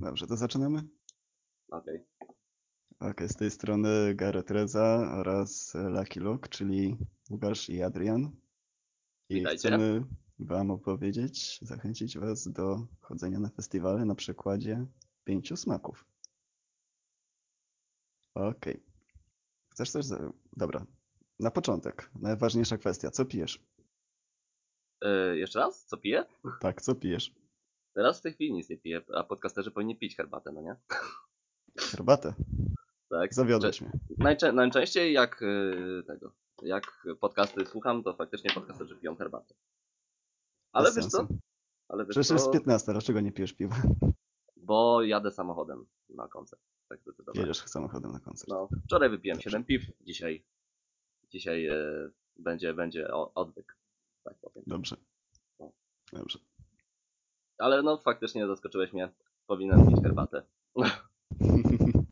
Dobrze, to zaczynamy? Okej. Okej, z tej strony Gareth Reza oraz Lucky Luke, czyli Łukasz i Adrian. I Witajcie. chcemy Wam opowiedzieć, zachęcić Was do chodzenia na festiwale na przykładzie pięciu smaków. Okej. Chcesz coś? za- Dobra. Na początek, najważniejsza kwestia. Co pijesz? E, jeszcze raz? Co piję? Tak, co pijesz? Teraz w tej chwili nic nie piję, a podcasterzy powinni pić herbatę, no nie? Herbatę. Tak. Zawiodłeś mnie. Najczę najczęściej jak e, tego, jak podcasty słucham, to faktycznie podcasterzy piją herbatę. Ale Bez wiesz co? sensu. Ale wiesz Przecież jest co? 15, dlaczego nie pijesz piwa? Bo jadę samochodem na koncert. Tak. Jedziesz samochodem na koncert. No, wczoraj wypiłem 7 piw, dzisiaj dzisiaj e, będzie, będzie odwyk, tak powiem. Dobrze. No. Dobrze. Ale no faktycznie zaskoczyłeś mnie, powinienem pić herbatę.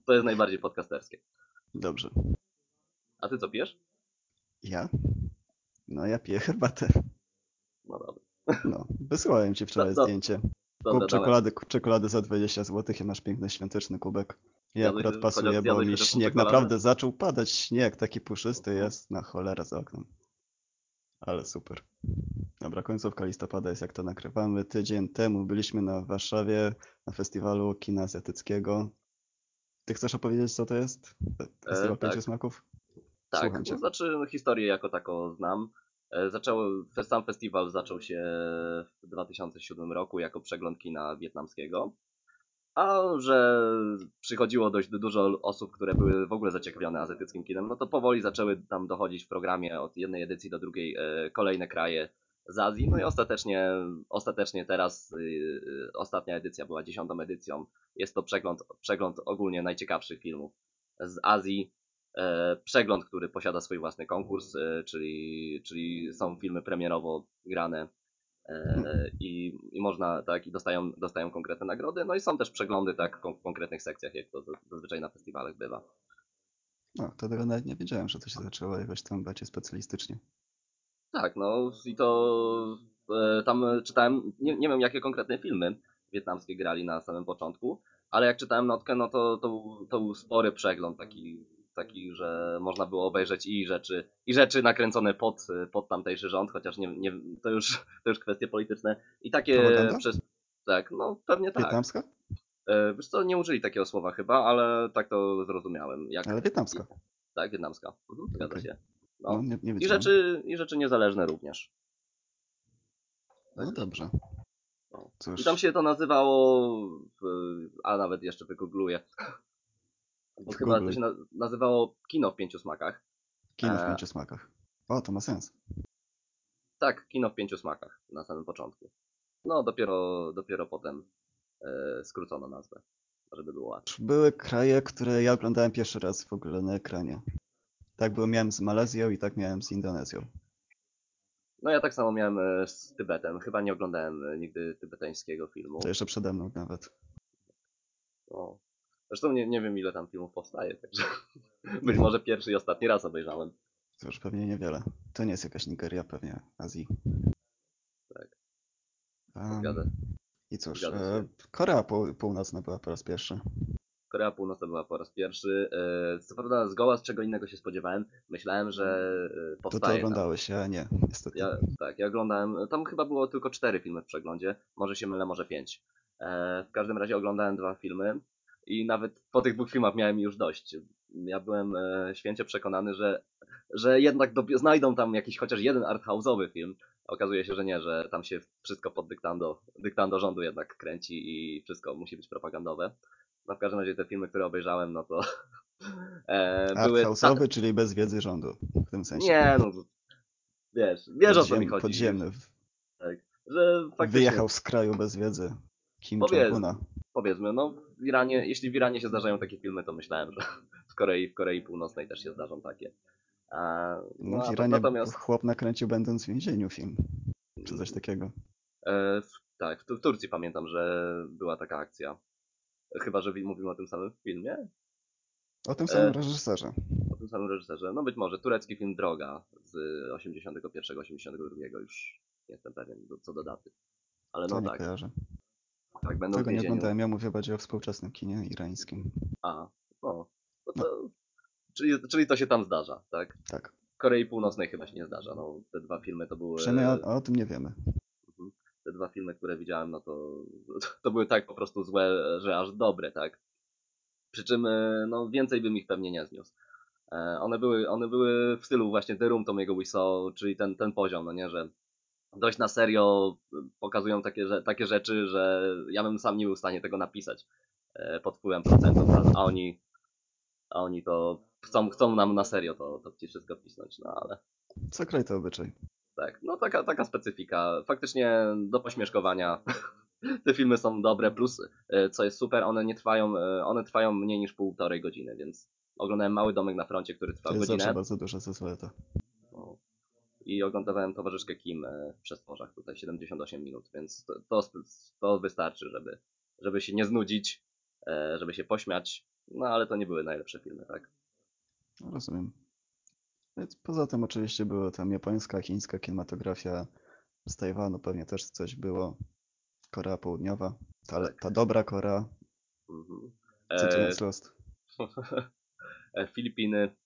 To jest najbardziej podcasterskie. Dobrze. A ty co pijesz? Ja? No ja piję herbatę. No dobra. No, wysłałem ci wczoraj no. zdjęcie. Kup czekolady, czekolady za 20 zł i masz piękny świąteczny kubek. I Zjadłeś- pasuje, chociaż bo mi śnieg naprawdę zaczął padać. Śnieg taki puszysty jest na cholera za oknem. Ale super. Dobra, końcówka listopada jest jak to nagrywamy. Tydzień temu byliśmy na Warszawie na festiwalu kina azjatyckiego. Ty chcesz opowiedzieć co to jest? Festiwal tak. Pięciu Smaków? Tak, Słucham cię. to znaczy no, historię jako taką znam. E, Zaczęło, sam festiwal zaczął się w 2007 roku jako przegląd kina wietnamskiego. A że przychodziło dość dużo osób, które były w ogóle zaciekawione azjatyckim kinem, no to powoli zaczęły tam dochodzić w programie od jednej edycji do drugiej e, kolejne kraje z Azji. No i ostatecznie, ostatecznie teraz y, y, ostatnia edycja była dziesiątą edycją. Jest to przegląd, przegląd ogólnie najciekawszych filmów z Azji. E, przegląd, który posiada swój własny konkurs, e, czyli, czyli są filmy premierowo grane i, i można, tak, i dostają, dostają konkretne nagrody. No i są też przeglądy, tak, w konkretnych sekcjach, jak to zaz- zazwyczaj na festiwalach bywa. No, to tego nawet nie wiedziałem, że to się zaczęło jakoś tam bardziej specjalistycznie. Tak, no i to e, tam czytałem, nie, nie wiem jakie konkretne filmy wietnamskie grali na samym początku, ale jak czytałem notkę, no to, to, to był spory przegląd taki, taki, że można było obejrzeć i rzeczy, i rzeczy nakręcone pod, pod tamtejszy rząd, chociaż nie, nie, to, już, to już kwestie polityczne. I takie przez. Tak, no pewnie tak. Wietnamska? E, Wiesz co, nie użyli takiego słowa chyba, ale tak to zrozumiałem. Jak, Ale wietnamska. Tak, wietnamska. Mhm, zgadza Okej. się. No, No. nie, nie I rzeczy, I rzeczy niezależne również. No dobrze. No. I tam się to nazywało, a nawet jeszcze wygoogluję. Bo chyba to się na, nazywało Kino w pięciu smakach. kino w e, pięciu smakach. O, to ma sens. Tak, Kino w pięciu smakach na samym początku. No, dopiero, dopiero potem e, skrócono nazwę, żeby było łatwiej. Były kraje, które ja oglądałem pierwszy raz w ogóle na ekranie. Tak było miałem z Malezją i tak miałem z Indonezją. No ja tak samo miałem e, z Tybetem. Chyba nie oglądałem nigdy tybetańskiego filmu. To jeszcze przede mną nawet. No. Zresztą nie, nie wiem ile tam filmów powstaje, także być może pierwszy i ostatni raz obejrzałem. To już pewnie niewiele. To nie jest jakaś Nigeria, pewnie Azji. Tak. Zgadza. I cóż, e, Korea Pół- Północna była po raz pierwszy. Korea Północna była po raz pierwszy. E, Co prawda zgoła z czego innego się spodziewałem. Myślałem, że e, To ty powstaje oglądałeś, ja nie, niestety. Ja, tak, ja oglądałem. Tam chyba było tylko cztery filmy w przeglądzie. Może się mylę, może pięć. E, w każdym razie oglądałem dwa filmy i nawet po tych dwóch filmach miałem już dość. Ja byłem e, święcie przekonany, że, że jednak dobie- znajdą tam jakiś chociaż jeden arthouse'owy film. Okazuje się, że nie, że tam się wszystko pod dyktando, dyktando rządu jednak kręci i wszystko musi być propagandowe. No w każdym razie te filmy, które obejrzałem, no to e, były... Arthouse'owy, czyli bez wiedzy rządu. W tym sensie. Nie, no wiesz, wiesz o co mi Podziem- chodzi. Podziemny. Tak, że faktycznie, Wyjechał z kraju bez wiedzy. Kim. Jong-una. Powiedzmy, no w Iranie, jeśli w Iranie się zdarzają takie filmy, to myślałem, że w Korei, w Korei Północnej też się zdarzą takie. A, No, no, w Iranie natomiast chłop nakręcił będąc w więzieniu film. Czy coś takiego. e, w, tak, w, w Turcji pamiętam, że była taka akcja. Chyba, że wi- mówimy o tym samym filmie? O tym samym E, reżyserze. O tym samym reżyserze. No być może, turecki film Droga z 81-82 już nie jestem pewien co do daty. Ale To no tak. kojarzę. Tak, będą Tego nie oglądałem, ja mówię bardziej o współczesnym kinie irańskim. A, no. no to, Czyli, czyli to się tam zdarza, tak? Tak. Korei Północnej chyba się nie zdarza. No, te dwa filmy to były. Przynajmniej o, o tym nie wiemy. Te dwa filmy, które widziałem, no to, to były tak po prostu złe, że aż dobre, tak? Przy czym e, no, więcej bym ich pewnie nie zniósł. E, One były, one były w stylu właśnie The Room Tomiego Wiseau, czyli ten, ten poziom, no nie, że dość na serio pokazują takie, że, takie rzeczy, że ja bym sam nie był w stanie tego napisać e, pod wpływem procentów, a, oni a oni to chcą, chcą nam na serio to, to ci wszystko wcisnąć, no ale Co kraj to obyczaj. tak, no taka, taka specyfika. Faktycznie do pośmieszkowania. Te filmy są dobre, plus e, co jest super, one nie trwają, e, one trwają mniej niż półtorej godziny, więc oglądałem Mały Domek na froncie, który To trwał jest godzinę bardzo duża zezwoleta. I oglądałem Towarzyszkę Kim e, w Przestworzach, tutaj 78 minut, więc to, to, to wystarczy, żeby, żeby się nie znudzić, e, żeby się pośmiać, no ale to nie były najlepsze filmy, tak? Rozumiem. Więc Poza tym oczywiście była tam japońska, chińska kinematografia. Z Tajwanu pewnie też coś było. Korea Południowa. Ta, Tak. ta dobra Korea. Mhm. Cytując Lost. e, Filipiny,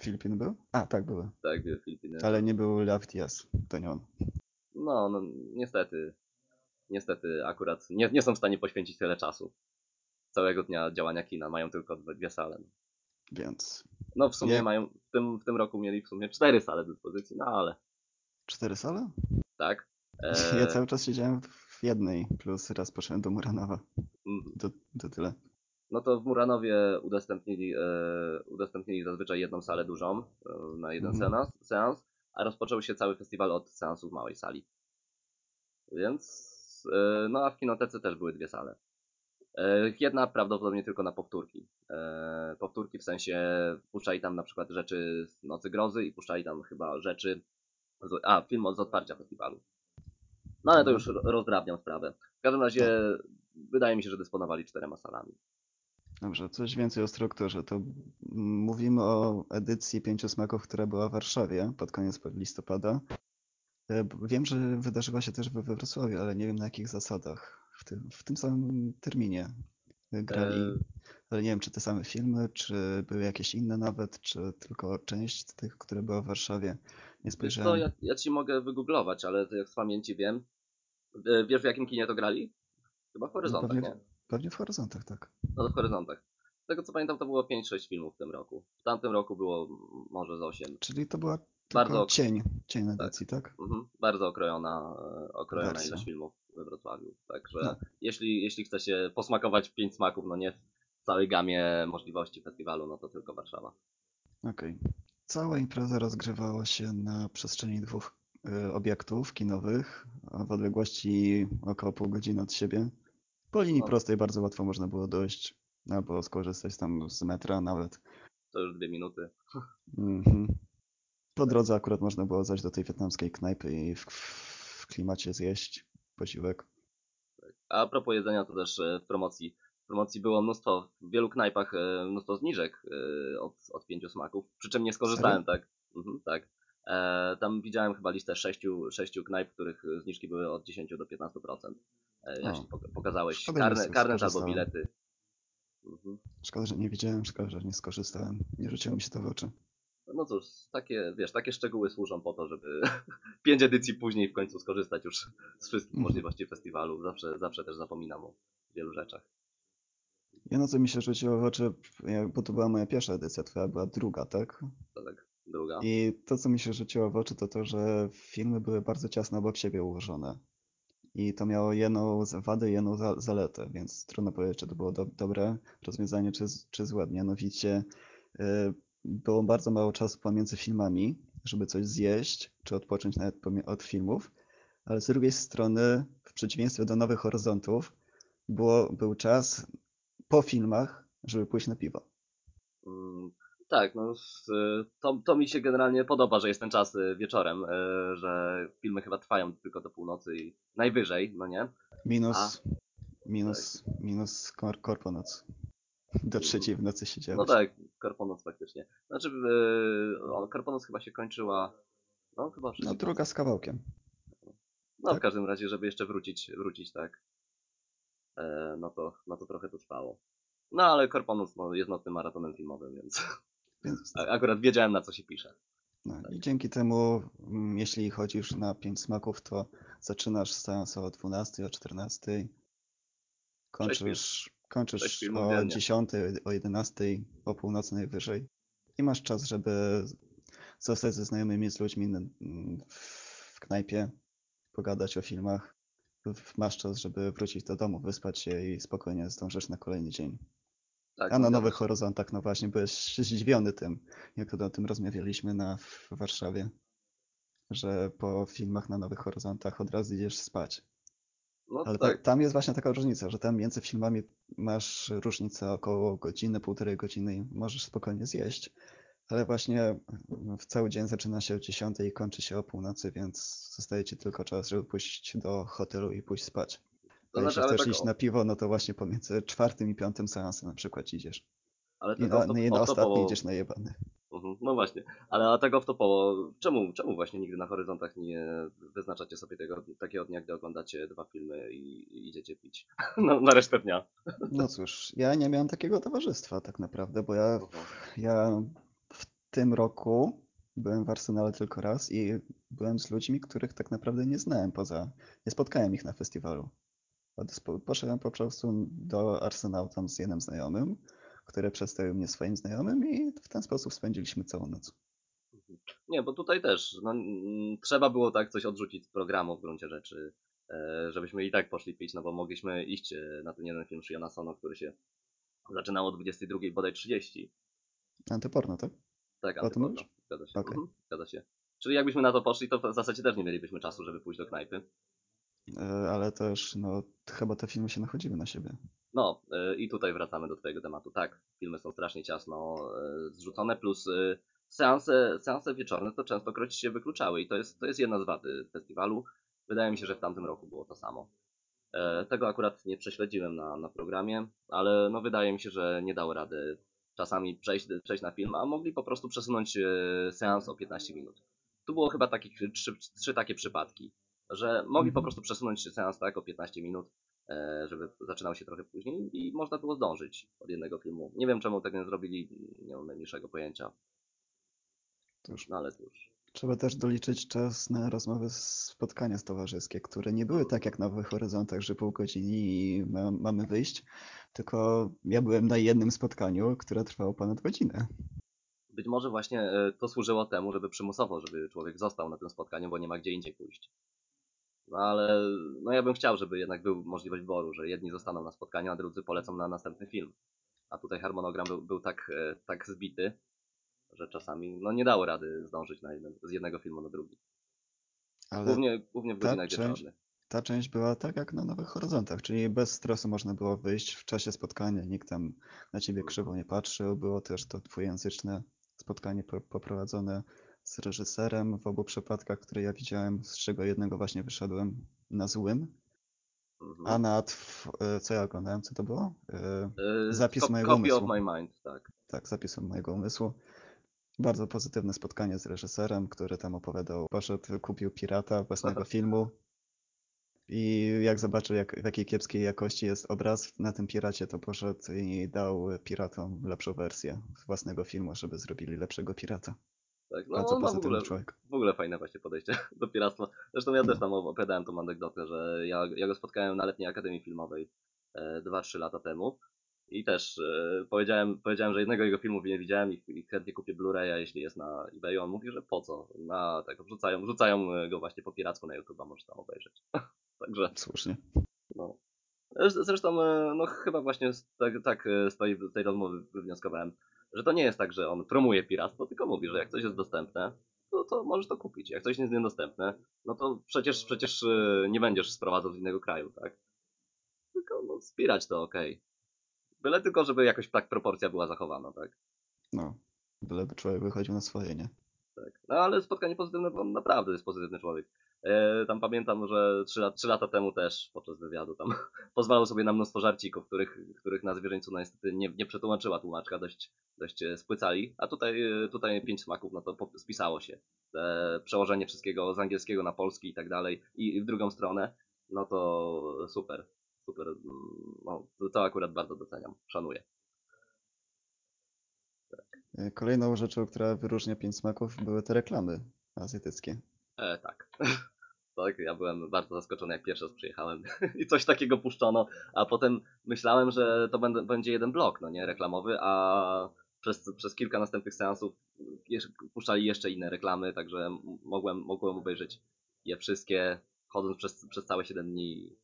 Filipiny był? A, tak, były. tak, były Filipiny. Ale nie był Diaz. To nie on. No, no, niestety, niestety akurat nie, nie są w stanie poświęcić tyle czasu. Całego dnia działania kina, mają tylko dwie, dwie sale. Więc No w sumie Nie. mają, w tym, w tym roku mieli w sumie cztery sale do dyspozycji, no ale cztery sale? tak. Ja E, cały czas siedziałem w jednej, plus raz poszedłem do Muranowa. mhm. To, to tyle. No to w Muranowie udostępnili, e, udostępnili zazwyczaj jedną salę dużą e, na jeden Mhm. seans, seans, a rozpoczął się cały festiwal od seansu w małej sali. Więc, e, no a w kinotece też były dwie sale. Jedna prawdopodobnie tylko na powtórki. Powtórki w sensie puszczali tam na przykład rzeczy z Nocy Grozy i puszczali tam chyba rzeczy. z- A, film od z otwarcia festiwalu. No ale to już ro- rozdrabniam sprawę. W każdym razie wydaje mi się, że dysponowali czterema salami. Dobrze, coś więcej o strukturze. To mówimy o edycji Pięciu Smaków, która była w Warszawie pod koniec listopada. E, Wiem, że wydarzyła się też we Wrocławiu, ale nie wiem na jakich zasadach. W tym, w tym samym terminie grali. E, Ale nie wiem, czy te same filmy, czy były jakieś inne nawet, czy tylko część tych, które była w Warszawie. Nie Wiesz co, spojrzałem. ja, ja ci mogę wygooglować, ale to jak z pamięci wiem. E, Wiesz w jakim kinie to grali? Chyba w Horyzontach, pewnie- nie? Pewnie w horyzontach, tak. No to w Horyzontach. Z tego co pamiętam to było 5-6 filmów w tym roku. W tamtym roku było może z 8. Czyli to była Bardzo cień, cień edycji, tak? Mhm. Bardzo okrojona, e, okrojona Wersja. ilość filmów we Wrocławiu. Także No. jeśli, jeśli chce się posmakować pięć smaków, no nie w całej gamie możliwości festiwalu, no to tylko Warszawa. Okej. Cała impreza rozgrywała się na przestrzeni dwóch y, obiektów kinowych a w odległości około pół godziny od siebie. Po linii prostej bardzo łatwo można było dojść, albo skorzystać tam z metra nawet. To już dwie minuty. Mhm. Po drodze akurat można było zajść do tej wietnamskiej knajpy i w, w klimacie zjeść posiłek. A propos jedzenia, to też e, w promocji. W promocji było mnóstwo, w wielu knajpach e, mnóstwo zniżek e, od, od pięciu smaków, przy czym nie skorzystałem, tak? Mhm, tak. E, tam widziałem chyba listę sześciu, sześciu knajp, których zniżki były od 10 do 15%. E, O. poka- pokazałeś karne, karnet albo bilety. Mhm. Szkoda, że nie widziałem, szkoda, że nie skorzystałem. Nie rzuciło mi się to w oczy. No cóż, takie, wiesz, takie szczegóły służą po to, żeby pięć edycji później w końcu skorzystać już z wszystkich Mhm. możliwości festiwalu. Zawsze, zawsze też zapominam o wielu rzeczach. Jedno, co mi się rzuciło w oczy, jak- bo to była moja pierwsza edycja, twoja była druga, tak? Tak, druga. I to, co mi się rzuciło w oczy, to to, że filmy były bardzo ciasno obok siebie ułożone. I to miało jedną wadę jedną za zaletę, więc trudno powiedzieć, czy to było do dobre rozwiązanie, czy, czy złe. Mianowicie y, było bardzo mało czasu pomiędzy filmami, żeby coś zjeść, czy odpocząć nawet od filmów, ale z drugiej strony, w przeciwieństwie do Nowych Horyzontów, było, był czas po filmach, żeby pójść na piwo. Tak, no s- to, to mi się generalnie podoba, że jest ten czas y, wieczorem, y, że filmy chyba trwają tylko do północy i najwyżej, no nie? Minus, minus, minus kor korponoc. Do trzeciej w nocy No siedziałeś. tak, Korponoc faktycznie. Znaczy, y, o, Korponoc chyba się kończyła, no chyba No druga z kawałkiem. No w tak. każdym razie, żeby jeszcze wrócić, wrócić tak. e, no, to, no to trochę to trwało. No ale Korponus no, jest nocnym maratonem filmowym, więc Więc, akurat wiedziałem na co się pisze. no, I dzięki temu, mm, jeśli chodzisz na 5 smaków, to zaczynasz seans o 12, o 14. Kończysz, kończysz o dziennie. 10, o 11, o północy najwyżej. I masz czas, żeby zostać ze znajomymi, z ludźmi w knajpie, pogadać o filmach. Masz czas, żeby wrócić do domu, wyspać się i spokojnie zdążysz na kolejny dzień. Tak, A na zgadzam Nowych. Horyzontach, no właśnie, byłeś zdziwiony tym, jak o tym rozmawialiśmy na, w Warszawie, że po filmach na Nowych Horyzontach od razu idziesz spać. No Ale ta, tak, tam jest właśnie taka różnica, że tam między filmami masz różnicę około godziny, półtorej godziny i możesz spokojnie zjeść. Ale właśnie w cały dzień zaczyna się o 10 i kończy się o północy, więc zostaje ci tylko czas, żeby pójść do hotelu i pójść spać. To A znaczy, jeśli chcesz tak iść o- na piwo, no to właśnie pomiędzy czwartym i piątym seansem na przykład idziesz. ale I na, off-top- no na ostatni idziesz najebany. Mhm, No właśnie, ale a tak off-topowo, czemu, czemu właśnie nigdy na horyzontach nie wyznaczacie sobie tego, takiego dnia, gdy oglądacie dwa filmy i, i idziecie pić no, na resztę dnia? No cóż, ja nie miałem takiego towarzystwa tak naprawdę, bo ja, Mhm. ja w tym roku byłem w Arsenale tylko raz i byłem z ludźmi, których tak naprawdę nie znałem poza, nie spotkałem ich na festiwalu. Poszedłem po prostu do Arsenału tam z jednym znajomym, który przedstawił mnie swoim znajomym i w ten sposób spędziliśmy całą noc. Nie, bo tutaj też no, trzeba było tak coś odrzucić z programu w gruncie rzeczy, e, żebyśmy i tak poszli pić, no bo mogliśmy iść e, na ten jeden film Shiona Sono, który się zaczynał o 22, bodaj 30. Antyporno, tak? Tak, O tym antyporno. mówisz? Zgadza się. Okej. Mhm, zgadza się. Czyli jakbyśmy na to poszli, to w zasadzie też nie mielibyśmy czasu, żeby pójść do knajpy. E, Ale też, no, chyba te filmy się nachodziły na siebie. No, y, i tutaj wracamy do Twojego tematu. Tak, filmy są strasznie ciasno y, zrzucone, plus seanse, seanse wieczorne to częstokroć się wykluczały i to jest, to jest jedna z wad festiwalu. Wydaje mi się, że w tamtym roku było to samo. E, Tego akurat nie prześledziłem na, na programie, ale no wydaje mi się, że nie dało rady czasami przejść, przejść na film, a mogli po prostu przesunąć e, seans o 15 minut. Tu było chyba takich trzy, trzy takie przypadki, że mogli po Mhm. prostu przesunąć seans tak o 15 minut, e, żeby zaczynał się trochę później i można było zdążyć od jednego filmu. Nie wiem czemu tego nie zrobili, nie mam najmniejszego pojęcia, Cóż, no ale cóż. Trzeba też doliczyć czas na rozmowy, spotkania towarzyskie, które nie były tak jak na Nowych Horyzontach, że pół godziny i ma, mamy wyjść, tylko ja byłem na jednym spotkaniu, które trwało ponad godzinę. Być może właśnie e, to służyło temu, żeby przymusowo, żeby człowiek został na tym spotkaniu, bo nie ma gdzie indziej pójść. No ale no ja bym chciał, żeby jednak był możliwość wyboru, że jedni zostaną na spotkaniu, a drudzy polecą na następny film. A tutaj harmonogram był, był tak, e, tak zbity, że czasami no nie dało rady zdążyć na jeden, z jednego filmu na drugi. Ale Głównie, głównie w ta godzinach część- wieczornych. ta część była tak jak na Nowych Horyzontach, czyli bez stresu można było wyjść w czasie spotkania, nikt tam na ciebie krzywo nie patrzył. Było też to dwujęzyczne spotkanie po- poprowadzone z reżyserem w obu przypadkach, które ja widziałem, z czego jednego właśnie wyszedłem na złym, Mhm. a nad, w- e, co ja oglądałem, co to było? E, E, zapis cop- mojego Copy of umysłu. my mind, tak. tak, zapisem mojego umysłu. Bardzo pozytywne spotkanie z reżyserem, który tam opowiadał, poszedł, kupił pirata własnego filmu i jak zobaczył, jak, w jakiej kiepskiej jakości jest obraz na tym piracie, to poszedł i dał piratom lepszą wersję własnego filmu, żeby zrobili lepszego pirata. Tak. No, no w pozytywny ogóle, człowiek. w ogóle fajne właśnie podejście do piractwa. Zresztą ja też tam opowiadałem tą anegdotę, że ja, ja go spotkałem na letniej Akademii Filmowej e, 2-3 lata temu i też e, powiedziałem, powiedziałem, że jednego jego filmu nie widziałem i, i chętnie kupię Blu-raya, jeśli jest na eBayu. On mówi, że po co? Na, tak, wrzucają, wrzucają go właśnie po piracku na YouTube, a możesz tam obejrzeć. Także Słusznie. no. Zresztą- e, no chyba właśnie tak, tak e, z tej, z tej rozmowy wywnioskowałem, że to nie jest tak, że on promuje piractwo, tylko mówi, że jak coś jest dostępne, to, to możesz to kupić. Jak coś nie jest niedostępne, no to przecież, przecież e, nie będziesz sprowadzał z innego kraju, tak? Tylko no, wspierać to okej. Byle tylko, żeby jakoś tak proporcja była zachowana, tak? No, byleby człowiek wychodził na swoje, nie? tak. No ale spotkanie pozytywne, bo on naprawdę jest pozytywny człowiek. E, tam pamiętam, że 3, lat, 3 lata temu też podczas wywiadu tam pozwalał sobie na mnóstwo żarcików, których, których na zwierzęcu niestety nie, nie przetłumaczyła tłumaczka, dość, dość e, spłycali. A tutaj, e, tutaj pięć smaków, no to spisało się. E, przełożenie wszystkiego z angielskiego na polski i tak dalej i, w drugą stronę, no to super. super, mm, no, to, akurat bardzo doceniam, szanuję. Kolejną rzeczą, która wyróżnia Pięć Smaków, były te reklamy azjatyckie. E, tak. tak, ja byłem bardzo zaskoczony, jak pierwszy raz przyjechałem i coś takiego puszczono, a potem myślałem, że to będę, będzie jeden blok, no nie, reklamowy, a przez, przez kilka następnych seansów jeszcze, puszczali jeszcze inne reklamy, także mogłem, mogłem obejrzeć je wszystkie, chodząc przez, przez całe 7 dni.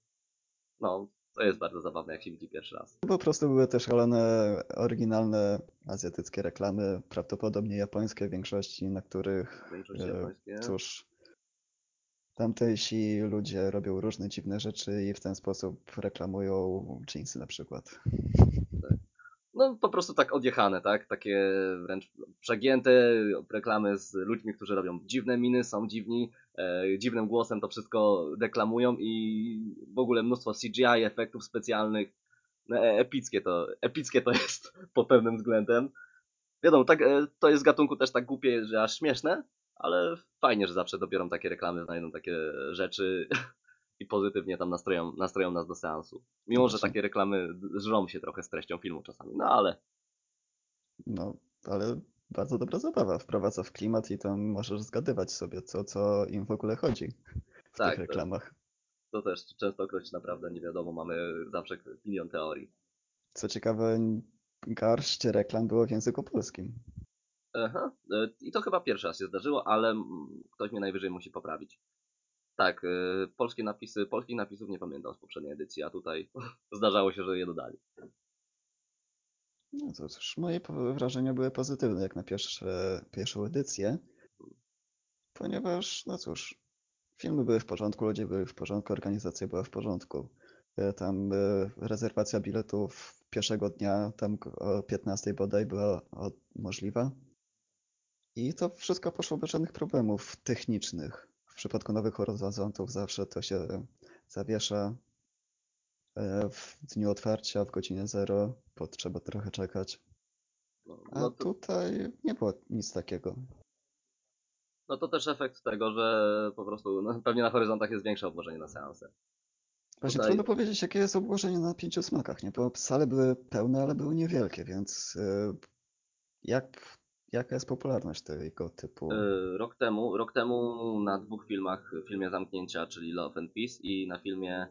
No, to jest bardzo zabawne, jak się widzi pierwszy raz. Po prostu były też szalone, oryginalne azjatyckie reklamy, prawdopodobnie japońskie w większości, na których, Większość e, japońskie. cóż, tamtejsi ludzie robią różne dziwne rzeczy i w ten sposób reklamują jeansy na przykład. No po prostu tak odjechane, tak? Takie wręcz przegięte reklamy z ludźmi, którzy robią dziwne miny, są dziwni, e, dziwnym głosem to wszystko deklamują i w ogóle mnóstwo CGI, efektów specjalnych. No, e- epickie to, epickie to jest pod pewnym względem. Wiadomo, tak, e, to jest z gatunku też tak głupie, że aż śmieszne, ale fajnie, że zawsze dobiorą takie reklamy, znajdą takie rzeczy i pozytywnie tam nastroją, nastroją nas do seansu. Mimo, że takie reklamy żrą się trochę z treścią filmu czasami, no ale No, ale bardzo dobra zabawa. Wprowadza w klimat i tam możesz zgadywać sobie, co, co im w ogóle chodzi w Tak, tych to- reklamach. to też częstokroć naprawdę nie wiadomo, mamy zawsze milion teorii. Co ciekawe, garść reklam było w języku polskim. Aha. e, I to chyba pierwszy raz się zdarzyło, ale ktoś mnie najwyżej musi poprawić. Tak, e, polskie napisy, polskich napisów nie pamiętam z poprzedniej edycji, a tutaj zdarzało się, że je dodali. No to cóż, moje wrażenia były pozytywne jak na pierwsze, pierwszą edycję, ponieważ, no cóż, filmy były w porządku, ludzie byli w porządku, organizacja była w porządku. E, Tam rezerwacja biletów pierwszego dnia, tam o 15 bodaj była możliwa. I to wszystko poszło bez żadnych problemów technicznych. W przypadku Nowych Horyzontów zawsze to się zawiesza e, w dniu otwarcia, w godzinę zero, bo trzeba trochę czekać. No, A no, to, tutaj nie było nic takiego. no to też efekt tego, że po prostu no, pewnie na horyzontach jest większe obłożenie na seanse. Właśnie Tutaj- trudno powiedzieć, jakie jest obłożenie na pięciu smakach, nie? Bo sale były pełne, ale były niewielkie, więc e, jak, jaka jest popularność tego typu? E, Rok temu, rok temu na dwóch filmach, filmie Zamknięcia, czyli Love and Peace i na filmie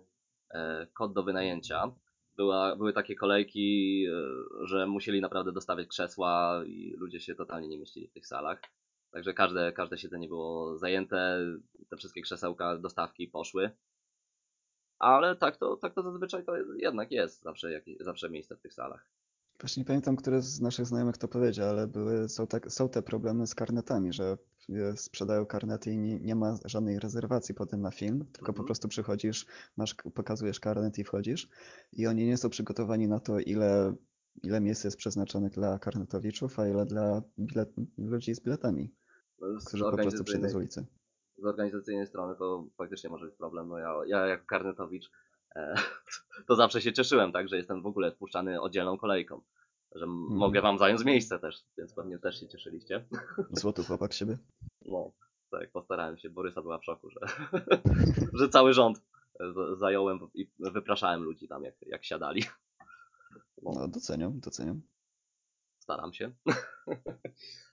e, Kod do wynajęcia, była, były takie kolejki, e, że musieli naprawdę dostawiać krzesła i ludzie się totalnie nie mieścili w tych salach. Także każde, każde siedzenie było zajęte, te wszystkie krzesełka, dostawki poszły. Ale tak to, tak to zazwyczaj to jednak jest zawsze, jakieś, zawsze miejsce w tych salach. Właśnie nie pamiętam, który z naszych znajomych to powiedział, ale były, są, tak, są te problemy z karnetami, że e, sprzedają karnety i nie, nie ma żadnej rezerwacji potem na film, tylko po Mhm. prostu przychodzisz, masz, pokazujesz karnet i wchodzisz i oni nie są przygotowani na to, ile, ile miejsc jest przeznaczonych dla karnetowiczów, a ile dla bilet, ludzi z biletami, z którzy po prostu przyjdą z ulicy. z organizacyjnej strony to faktycznie może być problem. No ja, ja jako karnetowicz to zawsze się cieszyłem, tak, że jestem w ogóle wpuszczany oddzielną kolejką. Że Mhm. mogę wam zająć miejsce też, więc pewnie też się cieszyliście. Złoty chłopak siebie. No, tak, postarałem się. Borysa była w szoku, że, że cały rząd z- zająłem i wypraszałem ludzi tam, jak, jak siadali. No, No, doceniam, doceniam. staram się.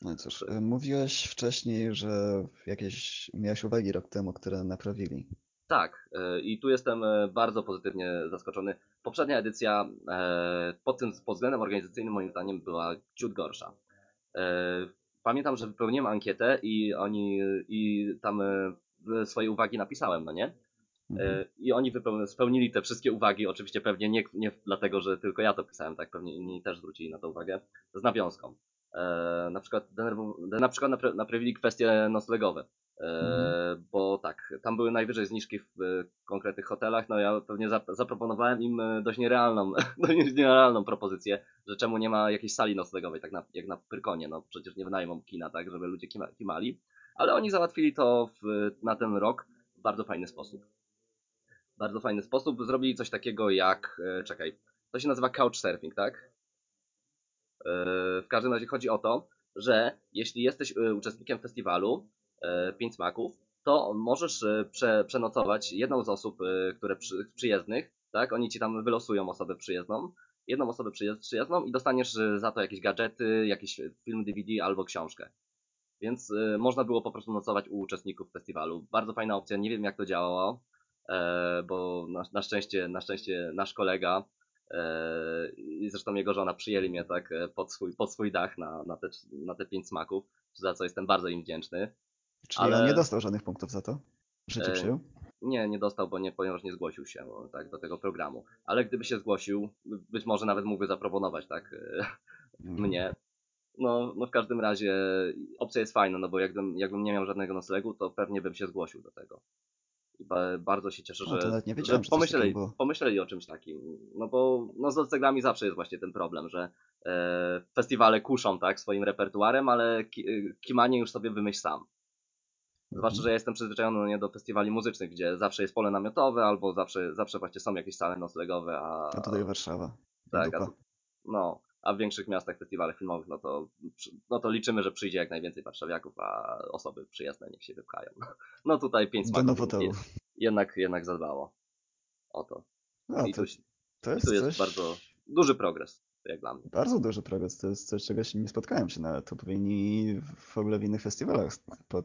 No i cóż, e, mówiłeś wcześniej, że jakieś miałeś uwagi rok temu, które naprawili. Tak, e, i tu jestem e, bardzo pozytywnie zaskoczony. Poprzednia edycja e, pod tym pod względem organizacyjnym moim zdaniem była ciut gorsza. Pamiętam, że wypełniłem ankietę i oni i tam swoje uwagi napisałem, no nie? Mhm. I oni spełnili te wszystkie uwagi, oczywiście pewnie nie, nie dlatego, że tylko ja to pisałem, tak, pewnie inni też zwrócili na to uwagę, z nawiązką. Na przykład, na przykład napra- naprawili kwestie noclegowe, Mhm. bo tak, tam były najwyżej zniżki w e, konkretnych hotelach, no ja pewnie zap- zaproponowałem im e, dość nierealną, dość nierealną propozycję, że czemu nie ma jakiejś sali noclegowej, tak na, jak na Pyrkonie, no przecież nie wynajmą kina, tak, żeby ludzie kima- kimali, ale oni załatwili to w, na ten rok w bardzo fajny sposób bardzo fajny sposób. Zrobili coś takiego jak, e, czekaj, to się nazywa couchsurfing, tak? E, W każdym razie chodzi o to, że jeśli jesteś e, uczestnikiem festiwalu e, Pięć Smaków, to możesz e, prze, przenocować jedną z osób, e, które przy, przyjezdnych, tak? Oni ci tam wylosują osobę przyjezdną, jedną osobę przyjez- przyjezdną i dostaniesz za to jakieś gadżety, jakiś film DVD albo książkę. Więc y, można było po prostu nocować u uczestników festiwalu. Bardzo fajna opcja, nie wiem jak to działało, e, bo na, na, szczęście, na szczęście nasz kolega e, i zresztą jego żona przyjęli mnie tak e, pod swój, pod swój dach na, na, te, na te pięć smaków, za co jestem bardzo im wdzięczny. Czyli Ale- on nie dostał żadnych punktów za to, że cię E, przyjął? Nie, nie dostał, bo nie, ponieważ nie zgłosił się tak, do tego programu. Ale gdyby się zgłosił, być może nawet mógłby zaproponować tak Mm. mnie. No, no w każdym razie opcja jest fajna, no bo jakbym, jakbym nie miał żadnego noclegu, to pewnie bym się zgłosił do tego. I ba, bardzo się cieszę, O, to że, że że pomyśleli, pomyśleli o czymś takim. No bo no z noclegami zawsze jest właśnie ten problem, że e, festiwale kuszą tak swoim repertuarem, ale ki, e, kimanie już sobie wymyśl sam. Zwłaszcza, Mhm. że ja jestem przyzwyczajony no nie do festiwali muzycznych, gdzie zawsze jest pole namiotowe, albo zawsze, zawsze właśnie są jakieś sale noclegowe, a, A tutaj Warszawa. Tak, a, no, a w większych miastach festiwalach filmowych, no to, no to liczymy, że przyjdzie jak najwięcej warszawiaków, a osoby przyjezdne niech się wypchają. No tutaj pięć smaków jednak, jednak zadbało o to. No, I to, tu, to jest, tu jest bardzo duży progres, jak dla mnie. Bardzo duży progres. To jest coś, czego się nie spotkałem się nawet. To powinni w ogóle w innych festiwalach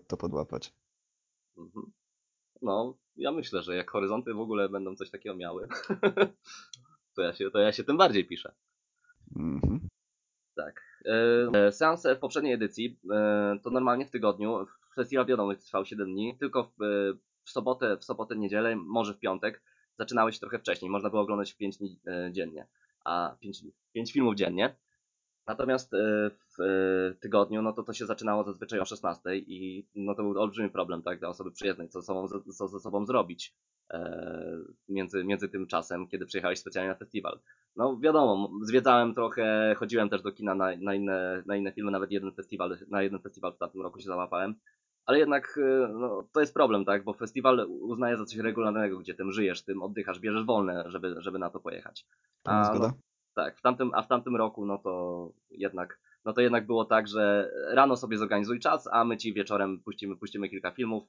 to podłapać. Mhm. No, ja myślę, że jak horyzonty w ogóle będą coś takiego miały, to ja się, to ja się tym bardziej piszę. Mhm. Tak. E, Seanse w poprzedniej edycji e, to normalnie w tygodniu. Festiwal wiadomo trwał 7 dni, tylko w, e, w sobotę, w sobotę, niedzielę, może w piątek zaczynały się trochę wcześniej. Można było oglądać 5 dni dziennie, a 5, 5 filmów dziennie. Natomiast e, w e, tygodniu, no to to się zaczynało zazwyczaj o 16 i no to był olbrzymi problem, tak, dla osoby przyjezdnej, co sobą, co ze sobą zrobić e, między, między tym czasem, kiedy przyjechałeś specjalnie na festiwal. No wiadomo, zwiedzałem trochę, chodziłem też do kina na, na, inne, na inne filmy, nawet jeden festiwal, na jeden festiwal w tamtym roku się załapałem. Ale jednak e, no, to jest problem, tak? Bo festiwal uznaje za coś regularnego, gdzie tym żyjesz, tym oddychasz, bierzesz wolne, żeby, żeby na to pojechać. A, no, tak, w tamtym, a w tamtym roku, no to jednak, no to jednak było tak, że rano sobie zorganizuj czas, a my ci wieczorem puścimy, puścimy kilka filmów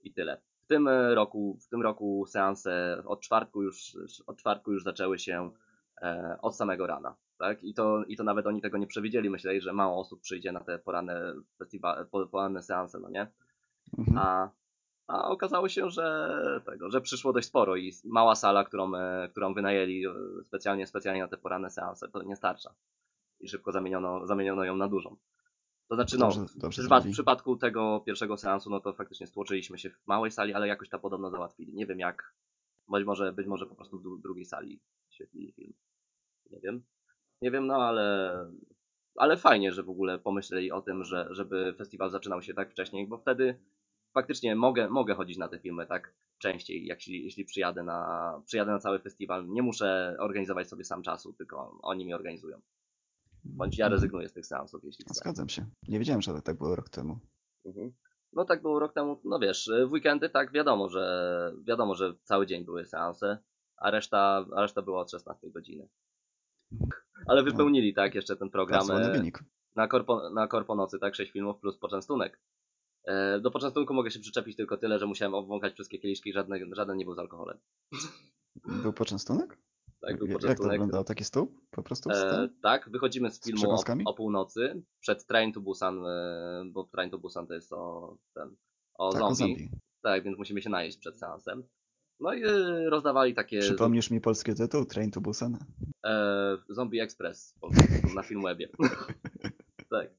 i tyle. W tym e, roku, w tym roku seanse od czwartku już, od czwartku już zaczęły się e, od samego rana, tak? I to, I to nawet oni tego nie przewidzieli, myśleli, że mało osób przyjdzie na te poranne festiwale, po- poranne seanse, no nie? Mhm. A, a okazało się, że tego, że przyszło dość sporo i mała sala, którą, e, którą wynajęli e, specjalnie, specjalnie na te poranne seanse, to nie starcza. I szybko zamieniono, zamieniono ją na dużą. To znaczy, no, Dobrze, dobrze w, przypadku tego pierwszego seansu, no to faktycznie stłoczyliśmy się w małej sali, ale jakoś ta podobno załatwili. Nie wiem jak. Być może, być może po prostu w dru- drugiej sali świetlili film. Nie wiem. Nie wiem, no ale. Ale fajnie, że w ogóle pomyśleli o tym, że, żeby festiwal zaczynał się tak wcześniej, bo wtedy faktycznie mogę, mogę chodzić na te filmy tak częściej, jak jeśli, przyjadę, na, przyjadę na cały festiwal. Nie muszę organizować sobie sam czasu, tylko oni mi organizują. Bądź ja Mhm. rezygnuję z tych seansów, jeśli chcę. Zgadzam się. Nie wiedziałem, że tak było rok temu. Mhm. No tak było rok temu, no wiesz, w weekendy tak wiadomo, że wiadomo, że cały dzień były seanse, a reszta, a reszta była od 16 godziny. Ale wypełnili tak jeszcze ten program Bardzo e, wynik. na, korpo, na korponocy, tak, 6 filmów plus poczęstunek. E, Do poczęstunku mogę się przyczepić tylko tyle, że musiałem obwąchać wszystkie kieliszki, żadne, żaden nie był z alkoholem. Był poczęstunek? Tak, był Jak- Jak to poczęstunek. wyglądało? Taki stół? Po prostu? E, tak, wychodzimy z filmu o, przekąskami? o północy, przed Train to Busan, e, bo Train to Busan to jest o, ten, o Tak, o zombie. zombie. Tak, więc musimy się najeść przed seansem. No i e, rozdawali takie Przypomnisz mi polski tytuł? Train to Busan? e, Zombie Express na Filmwebie. tak.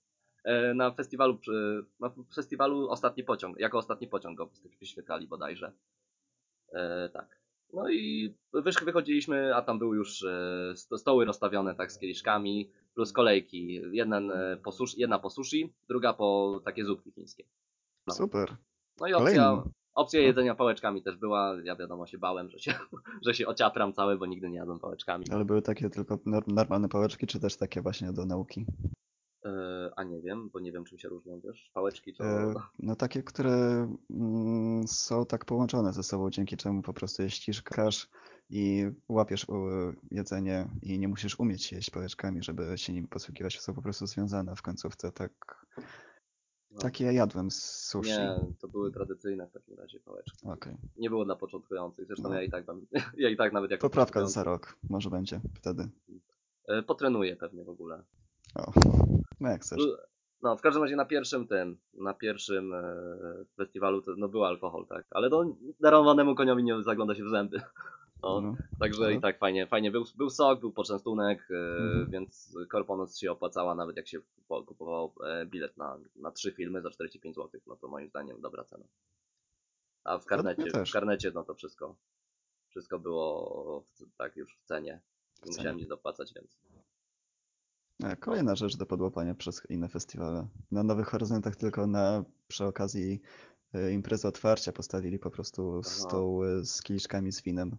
E, na festiwalu, przy- na festiwalu Ostatni Pociąg, jako Ostatni Pociąg go wyświetlali bodajże. E, tak. No i wychodziliśmy, a tam były już e, sto- stoły rozstawione tak z kieliszkami, plus kolejki. Jeden, e, po sushi, jedna po sushi, druga po takie zupki chińskie. No. Super. No i opcja, Kolejny. Opcja jedzenia pałeczkami też była. Ja wiadomo się bałem, że się, że się ociapram cały, bo nigdy nie jadłem pałeczkami. Ale były takie tylko nor- normalne pałeczki, czy też takie właśnie do nauki? E, a nie wiem, bo nie wiem czym się różnią, wiesz? Pałeczki to... E, No takie, które mm, są tak połączone ze sobą, dzięki czemu po prostu je ściskasz i łapiesz e, jedzenie i nie musisz umieć jeść pałeczkami, żeby się nim posługiwać. Są po prostu związane w końcówce, tak No. Takie ja jadłem z sushi. Nie, to były tradycyjne w takim razie pałeczki. Okej. Nie było dla początkujących, zresztą No. ja i tak tam, ja i tak nawet jako Poprawka za rok, może będzie wtedy. e, Potrenuję pewnie w ogóle. O, no jak chcesz. No, w każdym razie na pierwszym tym, na pierwszym e, festiwalu to, no był alkohol, tak, ale no darowanemu koniowi nie zagląda się w zęby. No, No. Także Ale- i tak fajnie, fajnie był, był sok, był poczęstunek, e, Mhm. więc Korponoc się opłacała nawet jak się kupo- kupowało e, bilet na, na trzy filmy za 45 zł, no to moim zdaniem dobra cena. A w karnecie, też. w karnecie no to wszystko, wszystko było w, tak już w cenie. W Nie cenie. musiałem nic dopłacać, więc E, Kolejna rzecz do podłapania przez inne festiwale. Na Nowych Horyzontach tylko na przy okazji imprezy otwarcia postawili po prostu stół e, z kieliszkami z winem.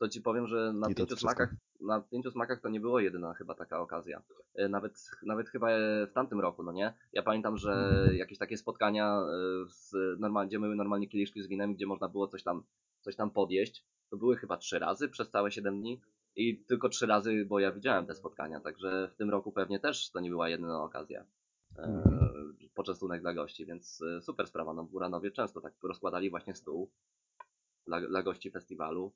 To ci powiem, że na pięciu smakach, na pięciu smakach to nie było jedyna chyba taka okazja. E, Nawet, nawet chyba e, w tamtym roku, no nie? Ja pamiętam, że Mhm. jakieś takie spotkania, e, z, normal, gdzie były normalnie kieliszki z winem, gdzie można było coś tam, coś tam podjeść, to były chyba trzy razy przez całe 7 dni. I tylko trzy razy, bo ja widziałem te spotkania, także w tym roku pewnie też to nie była jedyna okazja. Mhm. poczęstunek dla gości, więc super sprawa. No, w Uranowie często tak rozkładali właśnie stół dla, dla gości festiwalu.